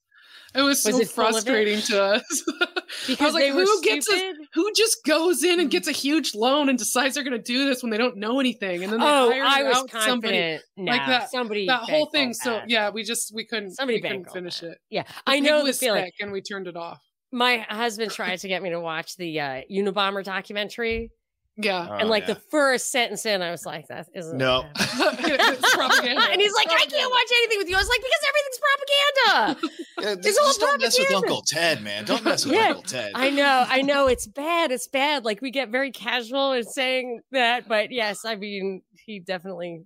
B: it was,
A: Was
B: so
A: it it?
B: frustrating to us
A: because
B: I was like,
A: they were
B: who gets a,
A: stupid?
B: Who just goes in and
A: Mhm.
B: gets a huge loan and decides they're going to do this when they don't know anything, and then they
A: oh
B: hire
A: i was
B: out somebody
A: no,
B: like that-
A: somebody
B: that whole thing.
A: bankrolled
B: So yeah, we just we couldn't
A: Somebody
B: we couldn't finish
A: that.
B: it.
A: Yeah,
B: The
A: I know the feeling.
B: and we turned it off.
A: My husband tried to get me to watch the uh, Unabomber documentary,
B: Yeah,
C: Oh,
A: and like
C: yeah.
A: the first sentence in, I was like, "That isn't."
C: No.
B: It's propaganda.
A: and he's like, "I can't watch anything with you." I was like, "Because everything's propaganda."
C: Yeah,
A: It's all
C: just don't mess with. Uncle Ted, man. Don't mess with
A: Yeah.
C: Uncle Ted.
A: I know, I know, it's bad. It's bad. Like we get very casual in saying that, but yes, I mean, he definitely.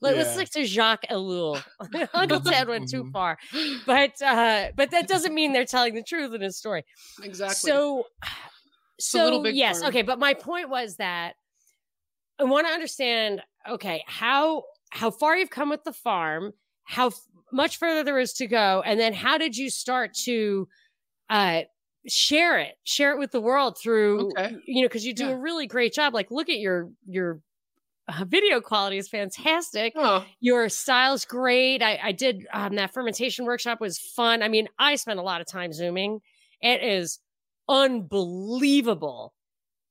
A: Let, us
C: Yeah.
A: stick to Jacques Ellul. Uncle Ted went too
C: Mhm.
A: far, but uh, but that doesn't mean they're telling the truth in his story.
B: exactly.
A: So,
B: a
A: so yes,
B: farm.
A: okay. But my point was that I want to understand, okay, how how far you've come with the farm, how f- much further there is to go, and then how did you start to uh share it, share it with the world through,
B: Okay.
A: you know, because you do
B: Yeah.
A: a really great job. Like, look at your your uh, video quality is fantastic
B: oh,
A: your style's great. I, I did um, that fermentation workshop was fun. I mean, I spent a lot of time zooming. It is unbelievable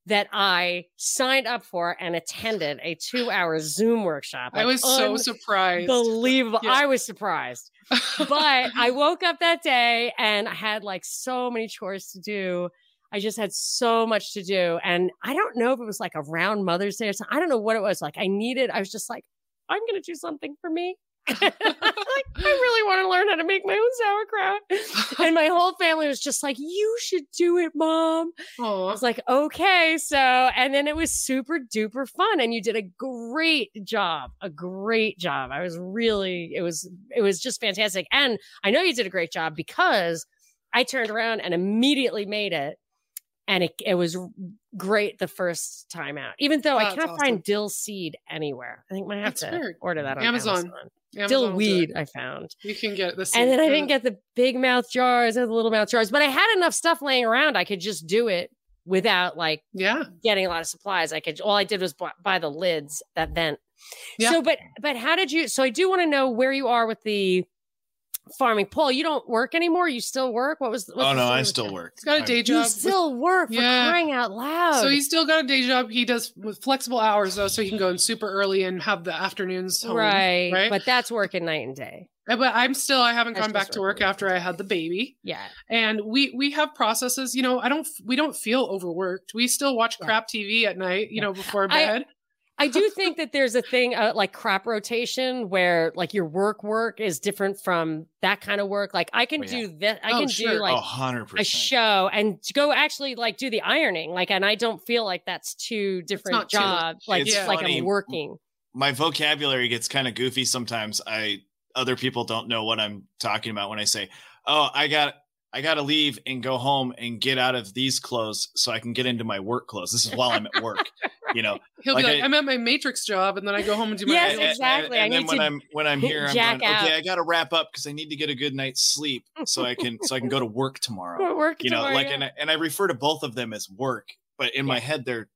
A: that I signed up for and attended a two hour Zoom workshop.
B: I was so surprised.
A: Unbelievable.
B: Yeah.
A: I was surprised. But I woke up that day and I had like so many chores to do. I just had so much to do. And I don't know if it was like around Mother's Day or something. I don't know what it was. Like I needed, I was just like, I'm going to do something for me. Like, I really want to learn how to make my own sauerkraut. and my whole family was just like, You should do it, mom. Aww. I was like, Okay. So, and then it was super duper fun. And you did a great job, a great job. I was really, it was, it was just fantastic. And I know you did a great job because I turned around and immediately made it and it, it was great the first time out. Even though oh, I can't awesome. find dill seed anywhere, I think I might have that's to weird. order that on Amazon. Amazon. Amazon dill weed, I found.
B: You can get this,
A: and then I didn't get the big mouth jars or the little mouth jars, but I had enough stuff laying around. I could just do it without like
B: yeah
A: getting a lot of supplies. I could all I did was buy the lids that vent. Yeah. So, but but how did you? So I do want to know where you are with the farming. Paul, you don't work anymore. You still work. What was?
C: oh no, I still work.
B: He's got a day job.
A: You still work for yeah. crying out loud.
B: So he's still got a day job. He does with flexible hours though, so he can go in super early and have the afternoons. Home,
A: right, right. But that's working night and day.
B: But I'm still I haven't that's gone back to work after I had the baby.
A: Yeah.
B: And we we have processes, you know, I don't we don't feel overworked. We still watch crap TV at night, you know, before bed. I,
A: I do think that there's a thing uh, like crop rotation where like your work work is different from that kind of work. Like I can oh, yeah. do this, I oh, can sure. do like
C: oh,
A: a show and go actually like do the ironing. Like, and I don't feel like that's two different jobs. Too, like, it's like I'm working.
C: My vocabulary gets kind of goofy sometimes. I, other people don't know what I'm talking about when I say, oh, I got I got to leave and go home and get out of these clothes so I can get into my work clothes. This is while I'm at work. right. You know,
B: he'll like be like, I, am at my Matrix job, and then I go home and do my.
A: Yes, exactly.
C: And, and, and then when I'm when I'm here, I'm going, okay, I got to wrap up because I need to get a good night's sleep so I can so I can go to work tomorrow.
A: Work
C: you know, like
A: yeah.
C: and I, and I refer to both of them as work, but in yeah. my head they're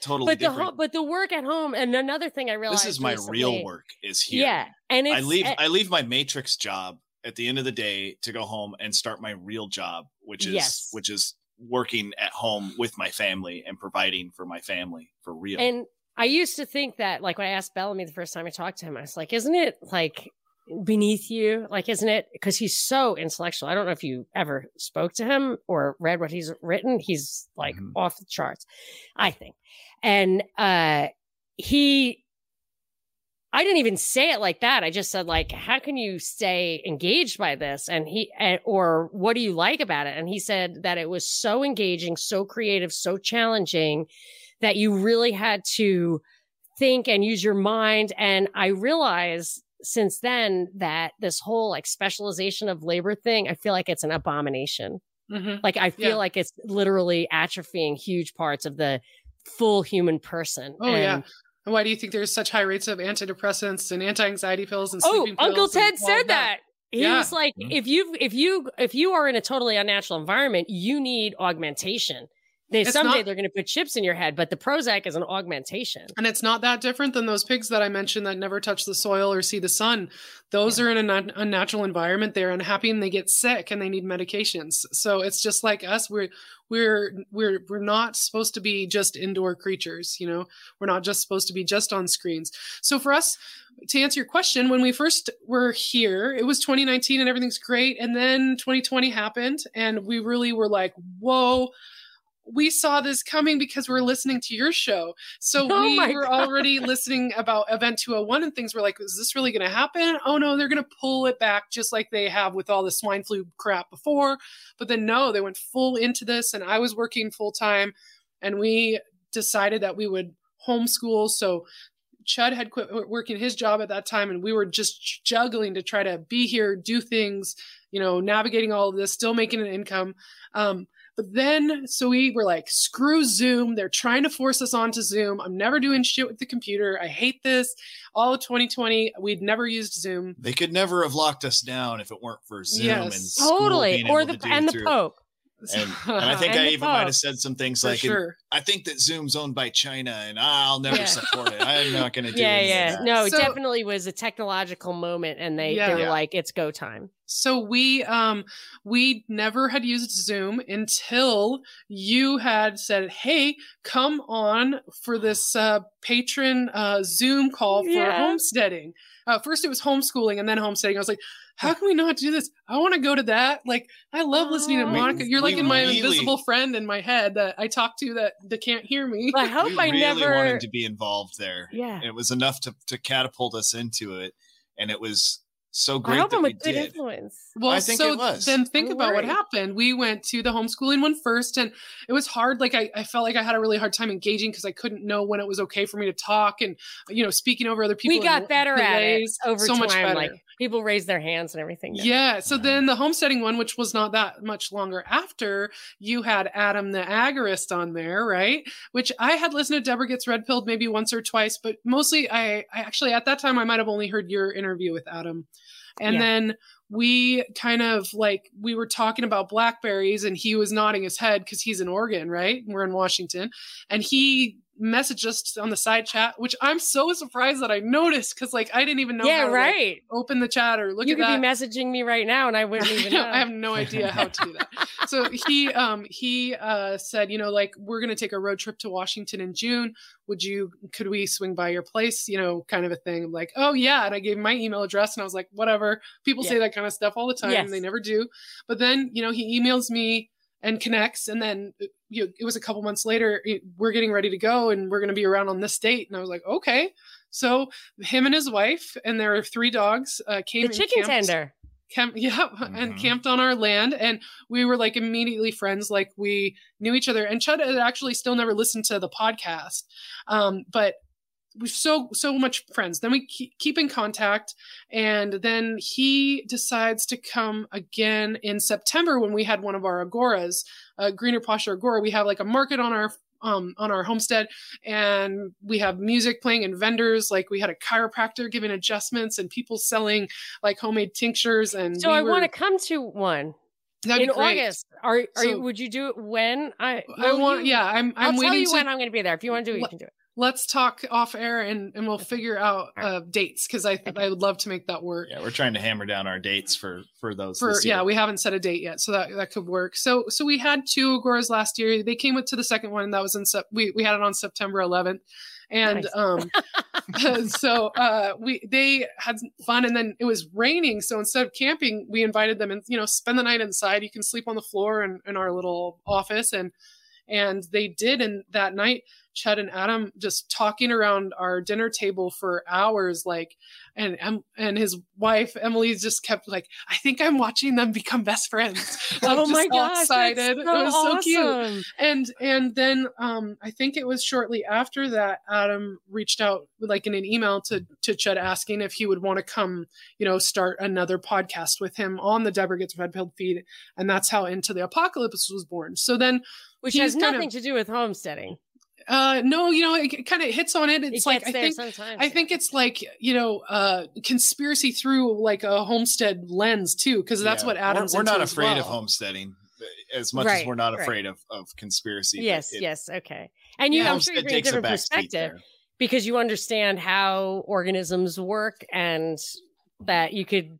C: totally
A: but
C: different.
A: the but the work at home and another thing I realized
C: this is my
A: recently,
C: real work is here.
A: Yeah, and
C: I leave I leave my Matrix job at the end of the day to go home and start my real job, which is yes. which is working at home with my family and providing for my family for real.
A: And I used to think that, like when I asked Bellamy the first time I talked to him, I was like, "Isn't it like beneath you? Like, isn't it?" Because he's so intellectual. I don't know if you ever spoke to him or read what he's written. He's like mm-hmm. off the charts, I think. And uh, he I didn't even say it like that. I just said like, how can you stay engaged by this? And he, or what do you like about it? And he said that it was so engaging, so creative, so challenging that you really had to think and use your mind. And I realized since then that this whole like specialization of labor thing, I feel like it's an abomination. Mm-hmm. Like I feel yeah. like it's literally atrophying huge parts of the full human person.
B: Oh and, yeah. And why do you think there's such high rates of antidepressants and anti-anxiety pills and sleeping oh,
A: Uncle Ted said that. that. He yeah. was like, mm-hmm. if you if you if you are in a totally unnatural environment, you need augmentation. They, someday not, they're going to put chips in your head, but the Prozac is an augmentation.
B: And it's not that different than those pigs that I mentioned that never touch the soil or see the sun. Those yeah. are in an unnatural environment. They're unhappy and they get sick and they need medications. So it's just like us. We're we're we're we're not supposed to be just indoor creatures. You know, we're not just supposed to be just on screens. So for us, to answer your question, when we first were here, it was 2019 and everything's great, and then 2020 happened, and we really were like, whoa we saw this coming because we are listening to your show. So oh we were God. already listening about Event 201 and things. We're like, is this really going to happen? Oh no, they're going to pull it back just like they have with all the swine flu crap before. But then no, they went full into this, and I was working full time, and we decided that we would homeschool. So Chud had quit working his job at that time, and we were just juggling to try to be here, do things, you know, navigating all of this, still making an income. Um, but then, so we were like, screw Zoom. They're trying to force us onto Zoom. I'm never doing shit with the computer. I hate this. All of 2020, we'd never used Zoom.
C: They could never have locked us down if it weren't for Zoom
A: yes. and totally, or the and the Pope.
C: And, and, I think I even might have said some things like, sure. I think that Zoom's owned by China and I'll never yeah. support it. I'm not going to do
A: Yeah, yeah. No, so, definitely was a technological moment and they, yeah. they were yeah. like, it's go time.
B: So we um we never had used Zoom until you had said, "Hey, come on for this uh, patron uh, Zoom call for homesteading." Uh, first, it was homeschooling and then homesteading. I was like, how can we not do this? I want to go to that. Like, I love listening to Monica. You're like in my really, invisible friend in my head that I talk to that that can't hear me.
A: I hope
C: we
A: I
C: really
A: never
C: wanted to be involved there.
A: Yeah,
C: it was enough to to catapult us into it, and it was so great
A: I hope
C: that
A: I'm
C: we
A: a good
C: did.
A: influence.
B: Well,
C: I think
B: so
C: it was.
B: then think
A: Don't
B: about what happened. We went to the homeschooling one first, and it was hard. Like I, I felt like I had a really hard time engaging because I couldn't know when it was okay for me to talk, and you know, speaking over other people.
A: we got
B: and
A: better at it over
B: so
A: time.
B: much better.
A: Like people raise their hands and everything. now.
B: Yeah. So then the homesteading one, which was not that much longer after, you had Adam the agorist on there, right? Which I had listened to Deborah Gets Red Pilled maybe once or twice, but mostly I, I actually at that time I might have only heard your interview with Adam. And
A: Yeah.
B: then we kind of like we were talking about blackberries and he was nodding his head because he's in Oregon, right? We're in Washington. And he messaged us on the side chat, which I'm so surprised that I noticed because like I didn't even know
A: yeah,
B: how to, like,
A: right.
B: open the chat or look
A: you
B: at
A: could
B: that.
A: be messaging me right now, and I wouldn't even know.
B: I have no idea how to do that. so he um he uh said, you know, like we're gonna take a road trip to Washington in June. Would you could we swing by your place? You know, kind of a thing. I'm like, oh yeah. And I gave my email address and I was like, whatever. People say that kind of stuff all the time.
A: Yes.
B: They never do. But then, you know, he emails me and connects and then you know, it was a couple months later we're getting ready to go and we're going to be around on this date. And i was like okay. So him and his wife and their three dogs uh, came
A: the
B: and
A: chicken
B: camped-
A: tender.
B: camp yeah and
C: Mhm.
B: camped on our land. And we were like immediately friends like we knew each other. And chud had actually still never listened to the podcast. Um, but we're so so much friends then we keep, keep in contact and then he decides to come again in september when we had one of our agoras uh, greener posture agora we have like a market on our um, on our homestead and we have music playing and vendors like we had a chiropractor giving adjustments and people selling like homemade tinctures and
A: So
B: we
A: I
B: were-
A: want to come to one
B: that'd
A: in. August. Are are
B: So-
A: you? Would you do it when? I
B: I want
A: you-
B: yeah I'm
A: I'll
B: I'm
A: tell
B: waiting
A: you
B: to
A: when I'm going to be there. If you want to do it, you can do it.
B: Let's talk off air and and we'll figure out uh, dates because I I would love to make that work.
C: Yeah, we're trying to hammer down our dates for for those.
B: For yeah, we haven't set a date yet, so that that could work. So so we had two agoras last year. They came to the second one, and that was in Sep- we we had it on September 11th, and
A: Nice.
B: um, so uh we they had fun, and then it was raining, so instead of camping, we invited them and you know spend the night inside. You can sleep on the floor in, in our little office, and and they did, and that night Chud and Adam just talking around our dinner table for hours, like, and and his wife Emily just kept like, I think I'm watching them become best friends. Like,
A: oh
B: just
A: my gosh,
B: excited.
A: So
B: it was so cute. And and then um, I think it was shortly after that Adam reached out like in an email to to Chud asking if he would want to come, you know, start another podcast with him on the Deborah Gets Red Pilled feed, and that's how Into the Apocalypse was born. So then
A: Which has
B: kind of-
A: nothing to do with homesteading.
B: Uh no you know it, kind of hits on it it's
A: it
B: like i think
A: sometimes.
B: i think it's like you know uh conspiracy through like a homestead lens too because that's
C: Yeah.
B: what adam's
C: We're, we're not
B: as
C: afraid of homesteading as much as we're not
A: right.
C: afraid of of conspiracy.
A: yes,
C: it-
A: yes, okay. And you,
B: Yeah.
A: I'm sure you
C: homestead
A: bring a
C: takes a
A: different
C: back
A: perspective because you understand how organisms work and that you could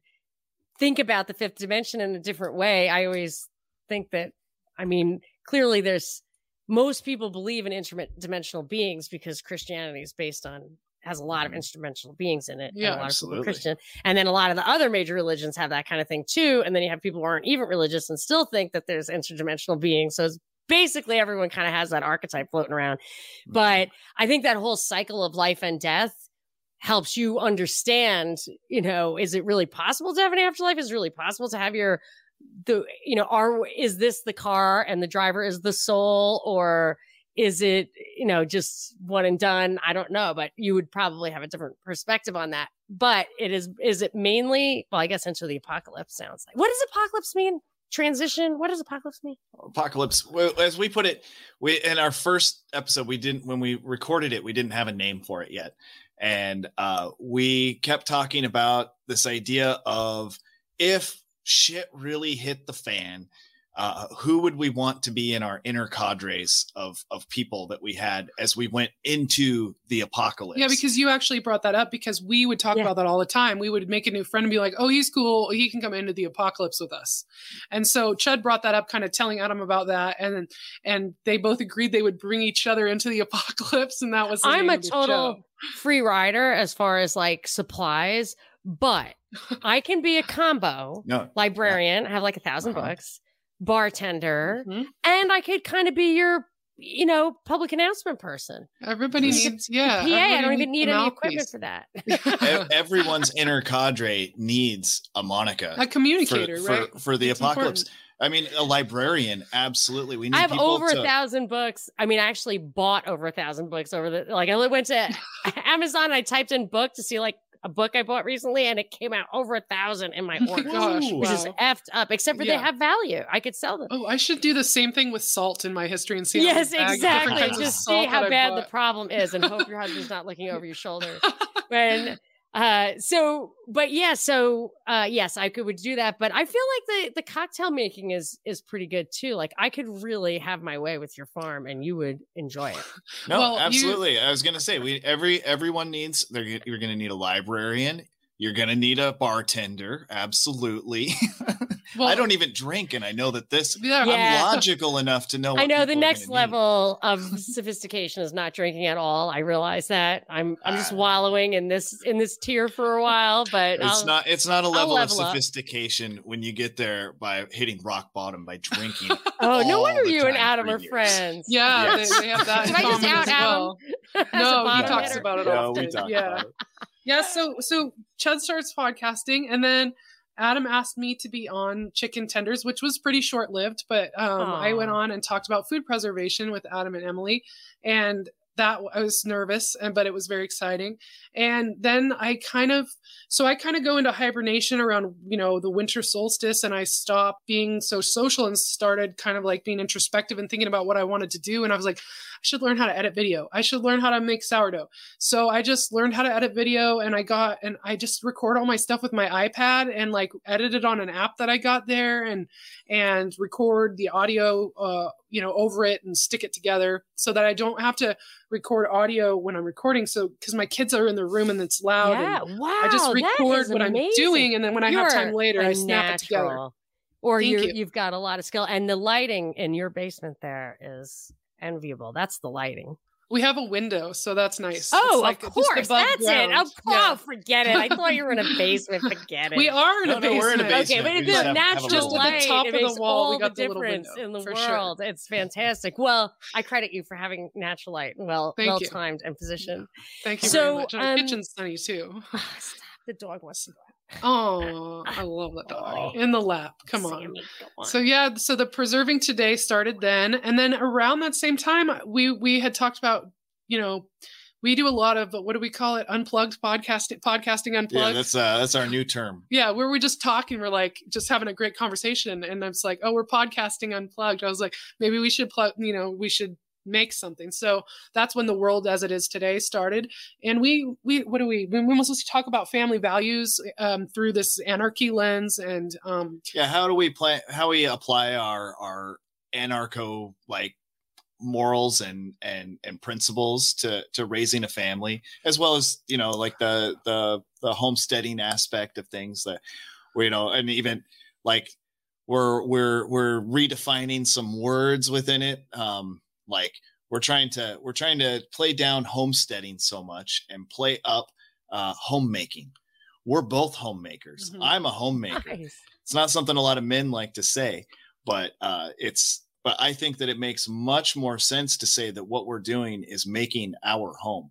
A: think about the fifth dimension in a different way. I always think that, I mean, clearly there's most people believe in interdimensional beings because Christianity is based on has a lot of mm-hmm. interdimensional beings in it. and
B: Yeah,
A: a lot
C: absolutely.
A: Christian, and then a lot of the other major religions have that kind of thing too. And then you have people who aren't even religious and still think that there's interdimensional beings. So it's basically everyone kind of has that archetype floating around. Mm-hmm. But I think that whole cycle of life and death helps you understand, you know, is it really possible to have an afterlife? Is it really possible to have your the you know, are is this the car and the driver is the soul or is it, you know, just one and done? I don't know, but you would probably have a different perspective on that. But it is is it mainly well, I guess into the apocalypse sounds like. What does apocalypse mean? Transition? What does apocalypse mean?
C: apocalypse well, as we put it we in our first episode we didn't when we recorded it we didn't have a name for it yet and uh we kept talking about this idea of if shit really hit the fan uh, who would we want to be in our inner cadres of of people that we had as we went into the apocalypse?
B: Yeah, because you actually brought that up because we would talk
A: Yeah.
B: about that all the time. We would make a new friend and be like, "Oh, he's cool. He can come into the apocalypse with us." And so Chud brought that up, kind of telling Adam about that, and and they both agreed they would bring each other into the apocalypse, and that was. The
A: I'm
B: name
A: a
B: of the
A: total
B: show.
A: free rider as far as like supplies, but I can be a combo
C: No.
A: librarian, have like a 1000
C: Uh-huh.
A: books, bartender,
B: Mhm.
A: and I could kind of be your, you know, public announcement person.
B: Everybody
C: This-
B: needs, yeah.
A: PA, I don't even need any equipment
B: mouthpiece.
A: for that.
C: Everyone's inner cadre needs a Monica.
B: a communicator,
C: for,
B: right?
C: for, for the
B: It's
C: apocalypse.
B: important.
C: I mean, a librarian, absolutely. We need
A: I have
C: people
A: over
C: to,
A: a thousand books. I mean, I actually bought over a thousand books over the like. I went to Amazon. And I typed in book to see like a book I bought recently, and it came out over a thousand in my
B: Oh
A: order,
B: gosh,
A: which is
B: wow.
A: effed up. Except for they have value. I could sell them.
B: Oh, I should do the same thing with salt in my history and see.
A: yes,
B: many bags of different
A: exactly. Just see how bad the problem is, and hope your husband's not looking over your shoulder. when uh so but yeah so uh yes i could would do that but i feel like the the cocktail making is is pretty good too like i could really have my way with your farm and you would enjoy it
C: No,
B: Well, you-
C: absolutely. I was gonna say we every everyone needs. They're you're gonna need a librarian. You're gonna need a bartender. Absolutely.
B: Well,
C: I don't even drink, and I know that this.
B: Yeah.
A: Yeah.
C: I'm logical enough to know.
A: i know the next
C: gonna need.
A: level of sophistication is not drinking at all i realize that i'm i'm just
C: Ah.
A: wallowing in this in this tier for a while but
C: It's
A: I'll-
C: not. It's not a level of
A: level up.
C: sophistication when you get there by hitting rock bottom by drinking.
A: oh no wonder you and adam are
C: years.
A: friends
B: Yeah,
C: Yes.
B: they, they have that in
A: Did I just out
B: as
A: Adam?
B: well.
A: As
B: No, he talks
A: hitter?
B: about it
C: no,
B: often.
C: we talk
B: yeah.
C: about it.
B: Yeah, so so Chud starts podcasting, and then Adam asked me to be on Chicken Tenders, which was pretty short lived. But um, I went on and talked about food preservation with Adam and Emily, and that I was nervous, and but it was very exciting. And then I kind of so I kind of go into hibernation around you know the winter solstice, and I stopped being so social and started kind of like being introspective and thinking about what I wanted to do. And I was like, I should learn how to edit video. I should learn how to make sourdough. So I just learned how to edit video and I got and I just record all my stuff with my iPad and like edit it on an app that I got there and and record the audio uh you know over it and stick it together so that I don't have to record audio when I'm recording so cuz my kids are in the room and it's loud
A: yeah
B: and
A: wow
B: I just record what I'm
A: amazing.
B: doing and then when I have time later I snap it together.
A: Or you. you've got a lot of skill, and the lighting in your basement there is enviable. That's the lighting.
B: We have a window so that's nice.
A: Oh,
B: It's like
A: of
B: just
A: course,
B: above
A: that's it.
B: ground.
A: Of course,
B: Yeah.
A: forget it. I thought you were in a basement. Forget it.
B: We are in
C: No,
B: a
C: no,
B: basement.
C: we're in a
A: Okay, but
C: We
A: it's
C: just
A: the
C: have- have a
A: natural
B: Just at the top
A: it
B: of the
A: makes
B: wall, we got
A: the
B: the little
A: difference
B: window,
A: in the
B: for sure.
A: world. It's fantastic. Well, I credit you for having natural light, well,
B: Thank
A: well
B: you.
A: timed and positioned.
B: Thank you
A: So,
B: very much. Our
A: um,
B: kitchen's sunny too.
A: Stop. The dog wants to go.
B: Oh, I love that dog
A: Oh.
B: in the lap. Come on.
A: On.
B: So yeah, so the preserving today started then, and then around that same time, we we had talked about you know we do a lot of what do we call it unplugged podcasting podcasting unplugged.
C: Yeah, that's uh, that's our new term.
B: Yeah, where we're just talking, we're like just having a great conversation, and it's like, oh, we're podcasting unplugged. I was like, maybe we should plug, you know, we should make something. So that's when the world as it is today started. And we we what do we we mostly talk about family values um, through this anarchy lens, and um,
C: Yeah, how do we play? How we apply our our anarcho like morals and and and principles to to raising a family, as well as you know like the the the homesteading aspect of things that we you know, and even like we're we're we're redefining some words within it. Um, like we're trying to we're trying to play down homesteading so much and play up uh, homemaking. We're both homemakers.
B: Mhm.
C: I'm a homemaker
A: Nice.
C: it's not something a lot of men like to say but uh it's but i think that it makes much more sense to say that what we're doing is making our home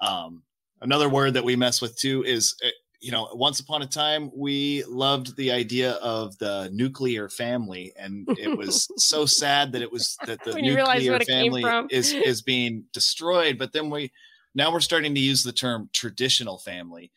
C: um another word that we mess with too is uh, you know once upon a time we loved the idea of the nuclear family and it was so sad that it was that the
A: When you realize
C: nuclear
A: what it came
C: family is is being destroyed but then we now we're starting to use the term traditional family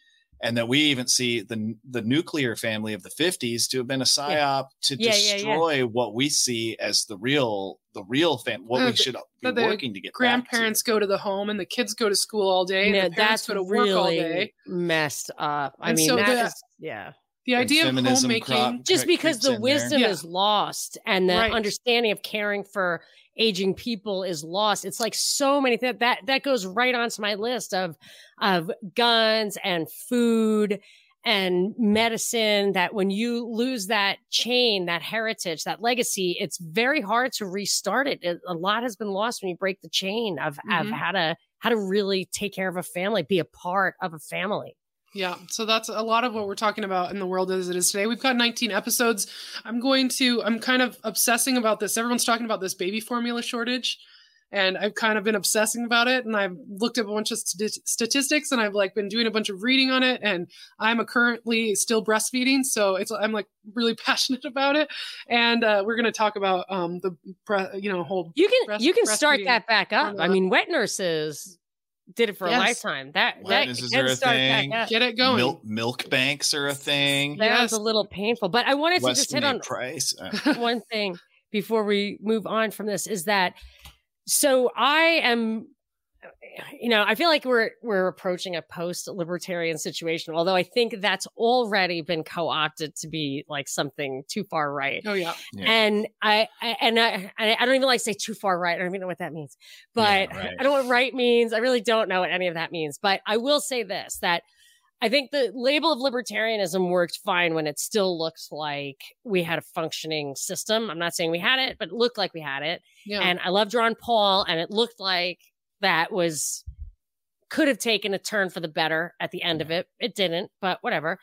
C: and that we even see the the nuclear family of the 50s to have been a psyop to
A: Yeah, yeah, yeah.
C: destroy what we see as the real the real fam what
B: Uh,
C: we
B: the-
C: should be
B: that the
C: working to get back to.
B: grandparents go to the home, and the kids go to school all day, and
A: Yeah,
B: the parents
A: that's
B: go to work all
A: really
B: day.
A: messed up. I
B: And
A: mean,
B: so
A: that
B: the-
A: is- yeah.
B: The idea of homemaking.
C: crop-
A: Just because the wisdom
B: Yeah.
A: is lost and the
B: Right.
A: understanding of caring for aging people is lost. It's like so many things that that goes right onto my list of of guns and food and medicine that when you lose that chain, that heritage, that legacy, it's very hard to restart it. It- a lot has been lost when you break the chain of, of
B: Mhm.
A: how to how to really take care of a family, be a part of a family.
B: Yeah, so that's a lot of what we're talking about in the world as it is today. We've got 19 episodes. I'm going to, I'm kind of obsessing about this. Everyone's talking about this baby formula shortage and I've kind of been obsessing about it. And I've looked up a bunch of st- statistics, and I've like been doing a bunch of reading on it. And I'm a currently still breastfeeding, so it's I'm like really passionate about it. And uh, we're going to talk about um the bre- you know whole
A: you can breast, you can start that back up. I mean, wet nurses did it for yes. a lifetime. That wet that
C: can start thing.
B: back up. Get it going.
C: Milk, milk banks are a thing.
A: That yes. was a little painful, but I wanted
C: West
A: to just hit on
C: price. Uh.
A: one thing before we move on from this is that so I am you know, I feel like we're we're approaching a post libertarian situation, although I think that's already been co-opted to be like something too far right.
B: Oh yeah.
A: yeah. And I, I, and I I don't even like say too far right. I don't even know what that means. But yeah, right. I don't know what right means. I really don't know what any of that means. But I will say this that I think the label of libertarianism worked fine when it still looks like we had a functioning system. I'm not saying we had it, but it looked like we had it. Yeah. And I loved Ron Paul, and it looked like that was could have taken a turn for the better at the end of it. It didn't, but whatever.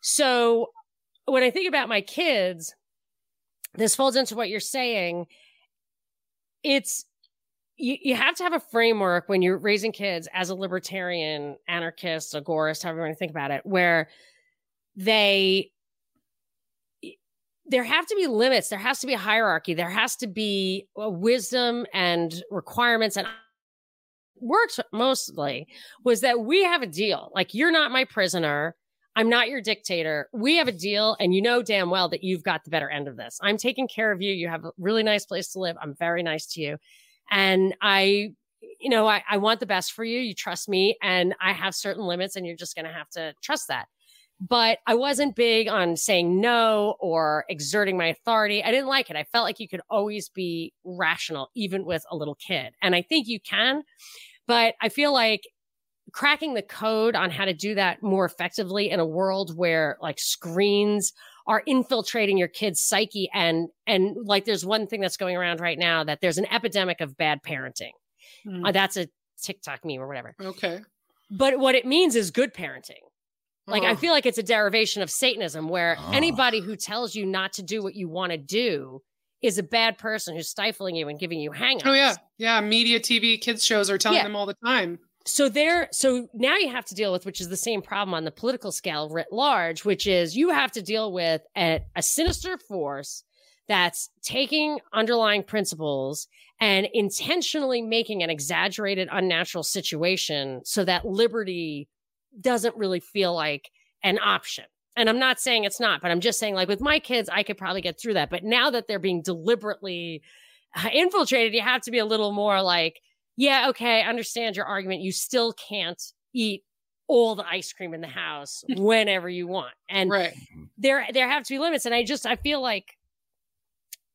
A: So when I think about my kids, this folds into what you're saying. It's you, you have to have a framework when you're raising kids as a libertarian, anarchist, agorist, however you want to think about it, where they there have to be limits. There has to be a hierarchy. There has to be uh, wisdom and requirements and works mostly was that we have a deal. Like you're not my prisoner. I'm not your dictator. We have a deal and you know damn well that you've got the better end of this. I'm taking care of you. You have a really nice place to live. I'm very nice to you. And I, you know, I, I want the best for you. You trust me and I have certain limits and you're just going to have to trust that. But I wasn't big on saying no or exerting my authority. I didn't like it. I felt like you could always be rational, even with a little kid. And I think you can, but I feel like cracking the code on how to do that more effectively in a world where like screens are infiltrating your kid's psyche and and like there's one thing that's going around right now that there's an epidemic of bad parenting mm. uh, that's a tiktok meme or whatever
B: okay
A: but what it means is good parenting like oh. i feel like it's a derivation of satanism where oh. anybody who tells you not to do what you want to do is a bad person who's stifling you and giving you hangups.
B: Oh yeah, yeah. Media, TV, kids shows are telling yeah. them all the time
A: so there so now you have to deal with which is the same problem on the political scale writ large which is you have to deal with a, a sinister force that's taking underlying principles and intentionally making an exaggerated unnatural situation so that liberty doesn't really feel like an option and i'm not saying it's not but i'm just saying like with my kids i could probably get through that but now that they're being deliberately uh, infiltrated you have to be a little more like yeah, okay, I understand your argument. You still can't eat all the ice cream in the house whenever you want. And
B: right.
A: there there have to be limits. And I just I feel like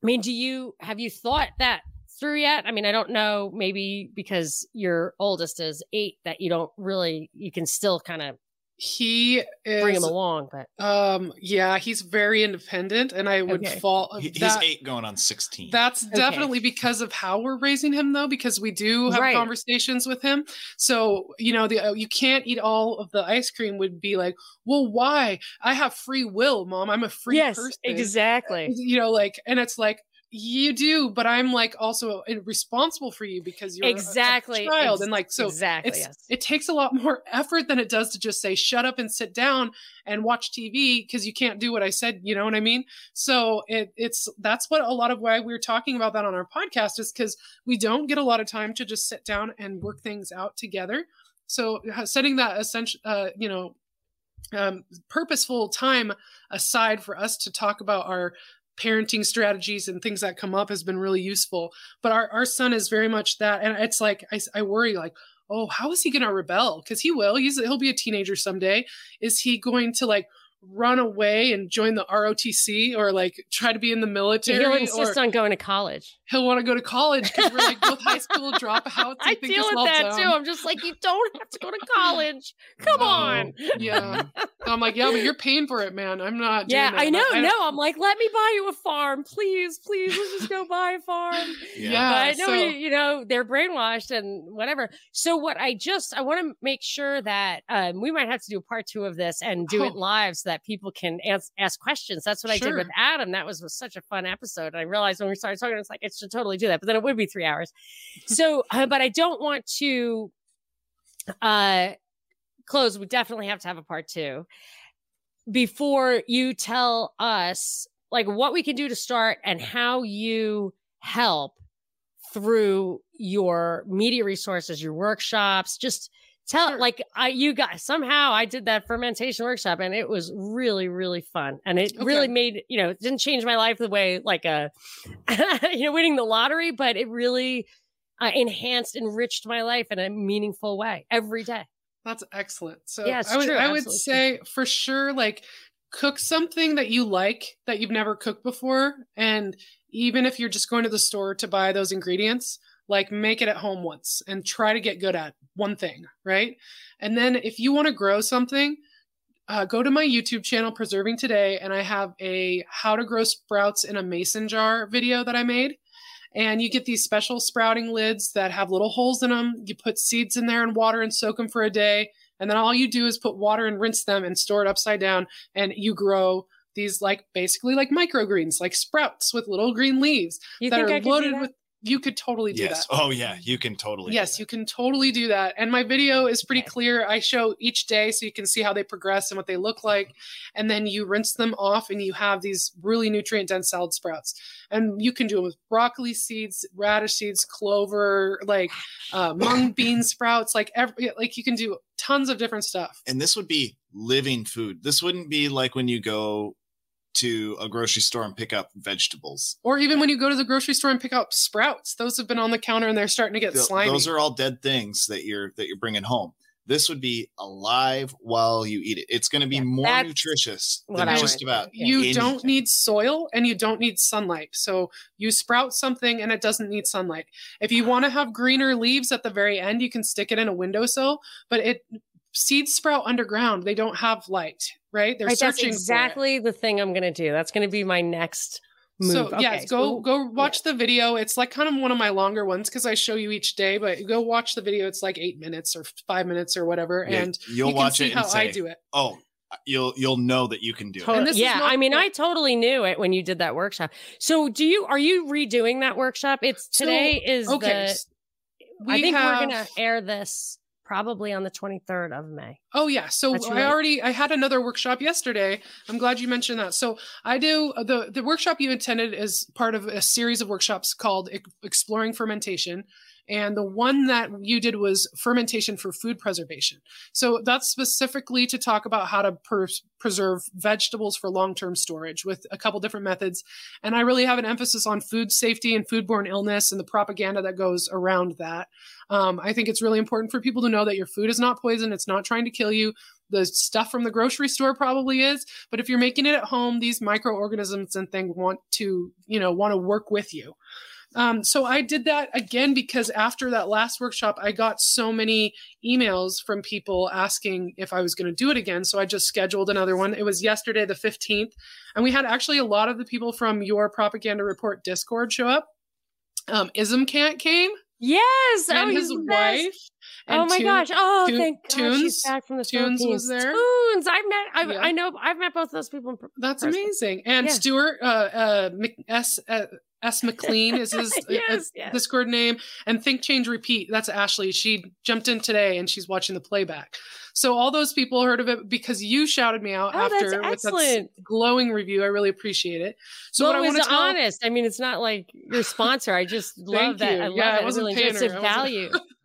A: I mean, do you have you thought that through yet? I mean, I don't know, maybe because your oldest is eight that you don't really you can still kind of
B: he is,
A: bring him along but
B: um yeah he's very independent and i would okay. fall
C: he, he's eight going on 16
B: that's okay. definitely because of how we're raising him though because we do have right. conversations with him so you know the uh, you can't eat all of the ice cream would be like well why i have free will mom i'm a free
A: yes,
B: person
A: exactly
B: you know like and it's like you do but i'm like also responsible for you because you're
A: exactly
B: a, a child Ex- and like so
A: exactly yes.
B: it takes a lot more effort than it does to just say shut up and sit down and watch tv because you can't do what i said you know what i mean so it, it's that's what a lot of why we are talking about that on our podcast is because we don't get a lot of time to just sit down and work things out together so setting that essential uh, you know um, purposeful time aside for us to talk about our parenting strategies and things that come up has been really useful. But our, our son is very much that. And it's like, I, I worry like, oh, how is he going to rebel? Because he will. He's he'll be a teenager someday. Is he going to like run away and join the ROTC or like try to be in the military?
A: He'll insist on going to college.
B: He'll want to go to college because we're like both high school dropouts.
A: I deal with that too. I'm just like, you don't have to go to college. Come no. on.
B: Yeah. I'm like, yeah, but you're paying for it, man. I'm not.
A: Yeah,
B: I
A: know. I, no, I'm like, let me buy you a farm, please, please. Let's just go buy a farm.
B: Yeah, yeah
A: but no, so, you know, they're brainwashed and whatever. So what I just I want to make sure that um, we might have to do part two of this and do oh. it live so that people can ask, ask questions. That's what sure. I did with Adam. That was, was such a fun episode. And I realized when we started talking, it's like it should totally do that, but then it would be three hours. so, uh, but I don't want to uh close. We definitely have to have a part two before you tell us like what we can do to start and how you help through your media resources, your workshops, just tell sure. like I you guys somehow I did that fermentation workshop and it was really really fun and it okay. really made you know it didn't change my life the way like a you know winning the lottery but it really uh, enhanced enriched my life in a meaningful way every day.
B: That's excellent. So
A: yeah,
B: I would
A: true.
B: I would say for sure like cook something that you like that you've never cooked before and even if you're just going to the store to buy those ingredients like make it at home once and try to get good at one thing, right? And then if you want to grow something, uh, go to my YouTube channel, Preserving Today, and I have a how to grow sprouts in a mason jar video that I made. And you get these special sprouting lids that have little holes in them. You put seeds in there and water and soak them for a day. And then all you do is put water and rinse them and store it upside down. And you grow these like basically like microgreens, like sprouts with little green leaves
A: you
B: that
A: are
B: loaded with you could totally do
C: yes.
B: that.
C: Oh yeah, you can totally.
B: Yes, you can totally do that. And my video is pretty clear. I show each day so you can see how they progress and what they look like. And then you rinse them off and you have these really nutrient dense salad sprouts. And you can do them with broccoli seeds, radish seeds, clover, like uh, mung bean sprouts, like every like you can do tons of different stuff.
C: And this would be living food. This wouldn't be like when you go to a grocery store and pick up vegetables.
B: Or even when you go to the grocery store and pick up sprouts, those have been on the counter and they're starting to get the, slimy.
C: Those are all dead things that you're that you're bringing home. This would be alive while you eat it. It's going to be yeah, more nutritious than just about.
B: You anything. don't need soil and you don't need sunlight. So you sprout something and it doesn't need sunlight. If you want to have greener leaves at the very end, you can stick it in a windowsill, but it seeds sprout underground. They don't have light, right? They're
A: right,
B: searching.
A: That's exactly the thing I'm going to do. That's going to be my next move.
B: So okay. yes, go go watch yeah. the video. It's like kind of one of my longer ones because I show you each day. But go watch the video. It's like eight minutes or five minutes or whatever, yeah, and
C: you'll
B: you
C: watch
B: see
C: it
B: how
C: say,
B: I do it.
C: Oh, you'll you'll know that you can do
A: it. yeah, not, I mean, I totally knew it when you did that workshop. So, do you are you redoing that workshop? It's today so, is okay. The, I think have, we're gonna air this probably on the 23rd of May.
B: Oh yeah. So I already I had another workshop yesterday. I'm glad you mentioned that. So I do uh, the the workshop you attended is part of a series of workshops called Exploring Fermentation. And the one that you did was fermentation for food preservation. So that's specifically to talk about how to per- preserve vegetables for long term storage with a couple different methods. And I really have an emphasis on food safety and foodborne illness and the propaganda that goes around that. Um, I think it's really important for people to know that your food is not poison. It's not trying to kill you. The stuff from the grocery store probably is, but if you're making it at home, these microorganisms and things want to, you know, want to work with you. Um, so I did that again because after that last workshop, I got so many emails from people asking if I was going to do it again. So I just scheduled another one. It was yesterday, the 15th. And we had actually a lot of the people from your propaganda report Discord show up. Um, Ismcant came.
A: Yes,
B: and oh, his wife.
A: Oh my gosh! Oh,
B: Toon,
A: thank God
B: Tunes,
A: she's back from the
B: Tunes was there.
A: Tunes, I've met. I've, yeah. I know. I've met both those people.
B: That's person. amazing. And yeah. Stuart uh, uh, S. Uh, S. McLean is his uh, yes, yes. Discord name, and Think Change Repeat. That's Ashley. She jumped in today and she's watching the playback. So all those people heard of it because you shouted me out
A: oh,
B: after
A: with that
B: glowing review. I really appreciate it.
A: So well, what it was tell- honest. I mean, it's not like your sponsor. I just love that.
B: You.
A: I love
B: yeah,
A: it.
B: I wasn't
A: really
B: paying
A: her. Value.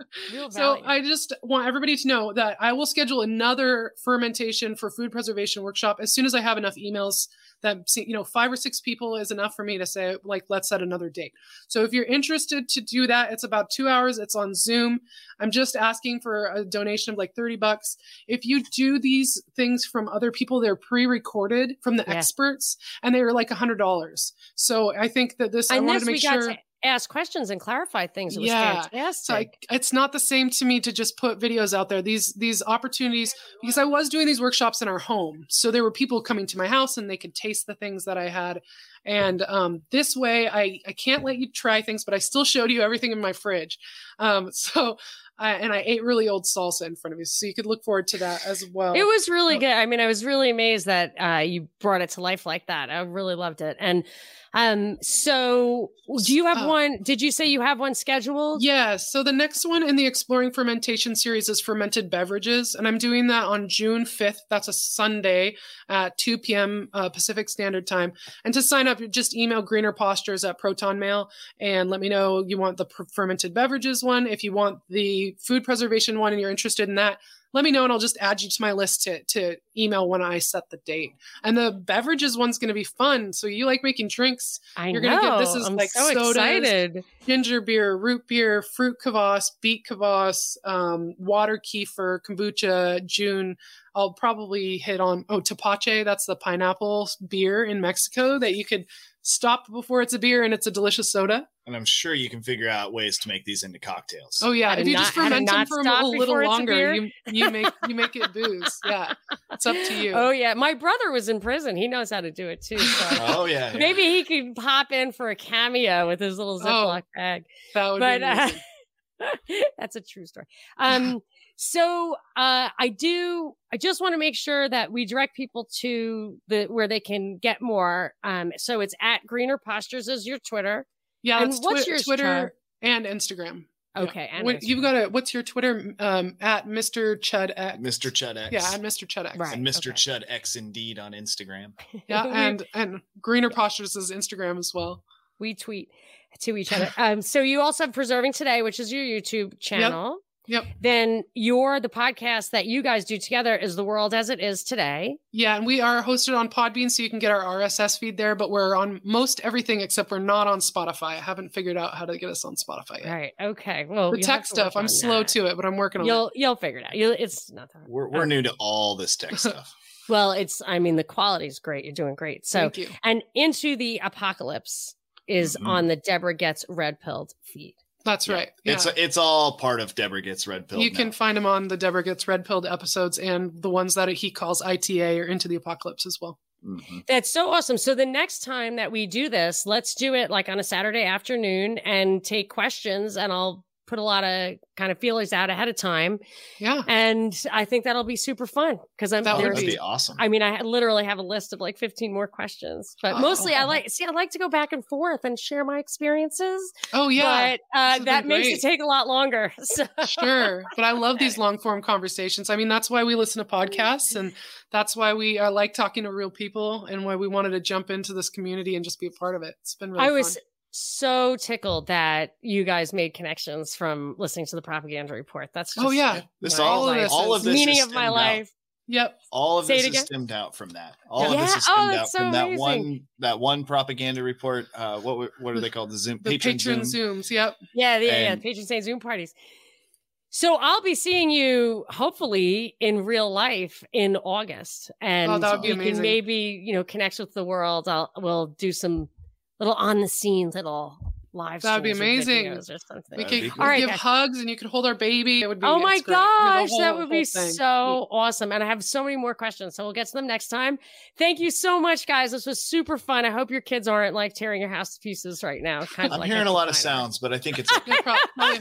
B: So I just want everybody to know that I will schedule another fermentation for food preservation workshop as soon as I have enough emails that you know five or six people is enough for me to say like let's set another date. So if you're interested to do that it's about two hours. It's on zoom. I'm just asking for a donation of like 30 bucks. If you do these things from other people they're pre-recorded from the yeah. experts and they are like a hundred dollars. So i think that this
A: i,
B: I wanted to make sure
A: to ask questions and clarify things. It was yeah. fantastic.
B: So I, it's not the same to me to just put videos out there. These these opportunities because I was doing these workshops in our home, so there were people coming to my house and they could taste the things that I had. And um, this way, I I can't let you try things, but I still showed you everything in my fridge. Um, so uh, and I ate really old salsa in front of you, so you could look forward to that as well.
A: It was really good. I mean, I was really amazed that uh, you brought it to life like that. I really loved it, and um, so do you have uh, one? Did you say you have one scheduled?
B: Yeah. So the next one in the Exploring Fermentation series is fermented beverages, and I'm doing that on June 5th. That's a Sunday at 2 p.m. Uh, Pacific Standard Time. And to sign up, just email Greener Postures at Proton Mail and let me know you want the fermented beverages one. If you want the food preservation one and you're interested in that, let me know and I'll just add you to my list to, to email when I set the date. And the beverages one's going to be fun. So you like making drinks.
A: I you're going to get
B: this
A: is I'm like so sodas, excited.
B: ginger beer, root beer, fruit kvass, beet kvass, um, water kefir, kombucha, jun. I'll probably hit on, oh, tepache. That's the pineapple beer in Mexico that you could stop before it's a beer and it's a delicious soda.
C: And I'm sure you can figure out ways to make these into cocktails.
B: Oh yeah, if you not, just ferment them for a little longer, you you make you make it booze. Yeah, it's up to you.
A: Oh yeah, my brother was in prison. He knows how to do it too. So
C: oh yeah,
A: maybe he could pop in for a cameo with his little Ziploc oh, bag.
B: That would but, be amazing.
A: Uh, that's a true story. Um, so uh, I do. I just want to make sure that we direct people to the where they can get more. Um, so it's at Greener Postures is your Twitter.
B: Yeah, and what's twi- your Twitter and Instagram?
A: Okay,
B: yeah. and you've got a what's your Twitter um, at Mr. Chud X?
C: Mr. Chud X.
B: Yeah, at Mr. Chud X.
C: Right. And Mr. Okay. Chud X indeed on Instagram.
B: yeah, and and Greener Postures is Instagram as well.
A: We tweet to each other. um, so you also have Preserving Today, which is your YouTube channel.
B: Yep.
A: Then your the podcast that you guys do together is The World as It Is Today.
B: Yeah, and we are hosted on Podbean, so you can get our RSS feed there, but we're on most everything except we're not on Spotify. I haven't figured out how to get us on Spotify yet.
A: Right. Okay. Well,
B: the tech stuff, I'm slow to it, but I'm working on
A: you'll,
B: it.
A: You'll figure it out. You'll, it's not that
C: We're, we're new to all this tech stuff.
A: well, it's, I mean, the quality is great. You're doing great. So,
B: Thank you.
A: and Into the Apocalypse is mm-hmm. on the Deborah Gets Red Pilled feed.
B: That's yeah. right.
C: Yeah. It's it's all part of Deborah Gets Red Pilled.
B: You now. can find him on the Deborah Gets Red Pilled episodes and the ones that he calls ITA or Into the Apocalypse as well.
A: Mm-hmm. That's so awesome. So the next time that we do this, let's do it like on a Saturday afternoon and take questions and I'll put a lot of kind of feelers out ahead of time.
B: Yeah.
A: And I think that'll be super fun because I'm
C: that would be awesome.
A: I mean, I literally have a list of like 15 more questions, but oh. mostly I like, see, I like to go back and forth and share my experiences.
B: Oh, yeah.
A: But uh, that makes it take a lot longer. So.
B: Sure. But I love these long form conversations. I mean, that's why we listen to podcasts and that's why we uh, like talking to real people and why we wanted to jump into this community and just be a part of it. It's been really I
A: was, so tickled that you guys made connections from listening to the propaganda report. That's
B: oh, just, oh yeah,
C: this all of this, all of this
A: meaning of my life. Out.
B: Yep.
C: All of Say this is stemmed out from that. All yeah. of this is oh, stemmed oh, out so from that amazing. one that one propaganda report. Uh, what what are they called? The Zoom
B: the patron, patron
C: Zoom.
B: Zooms. Yep.
A: Yeah, yeah, and, yeah. Patron Saint Zoom parties. So I'll be seeing you hopefully in real life in August, and
B: oh, that would be
A: we
B: amazing.
A: can maybe you know connect with the world. I'll we'll do some little on the scenes little live
B: that would be amazing.
A: or something.
B: we could cool. all right, give guys. hugs and you could hold our baby. It would be
A: oh my gosh whole, that would be so awesome and i have so many more questions so we'll get to them next time. Thank you so much guys. This was super fun. I hope your kids aren't like tearing your house to pieces right now
C: kind of i'm
A: like
C: hearing a lot of sounds but i think it's okay.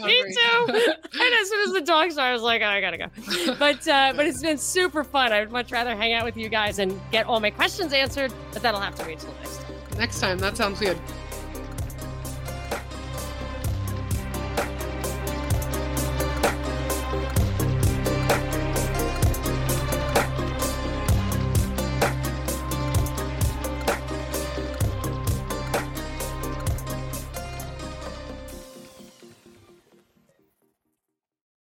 A: me too. And as soon as the dog started i was like oh, i gotta go. But uh but it's been super fun. I'd much rather hang out with you guys and get all my questions answered but that'll have to wait till next time
B: next time that sounds good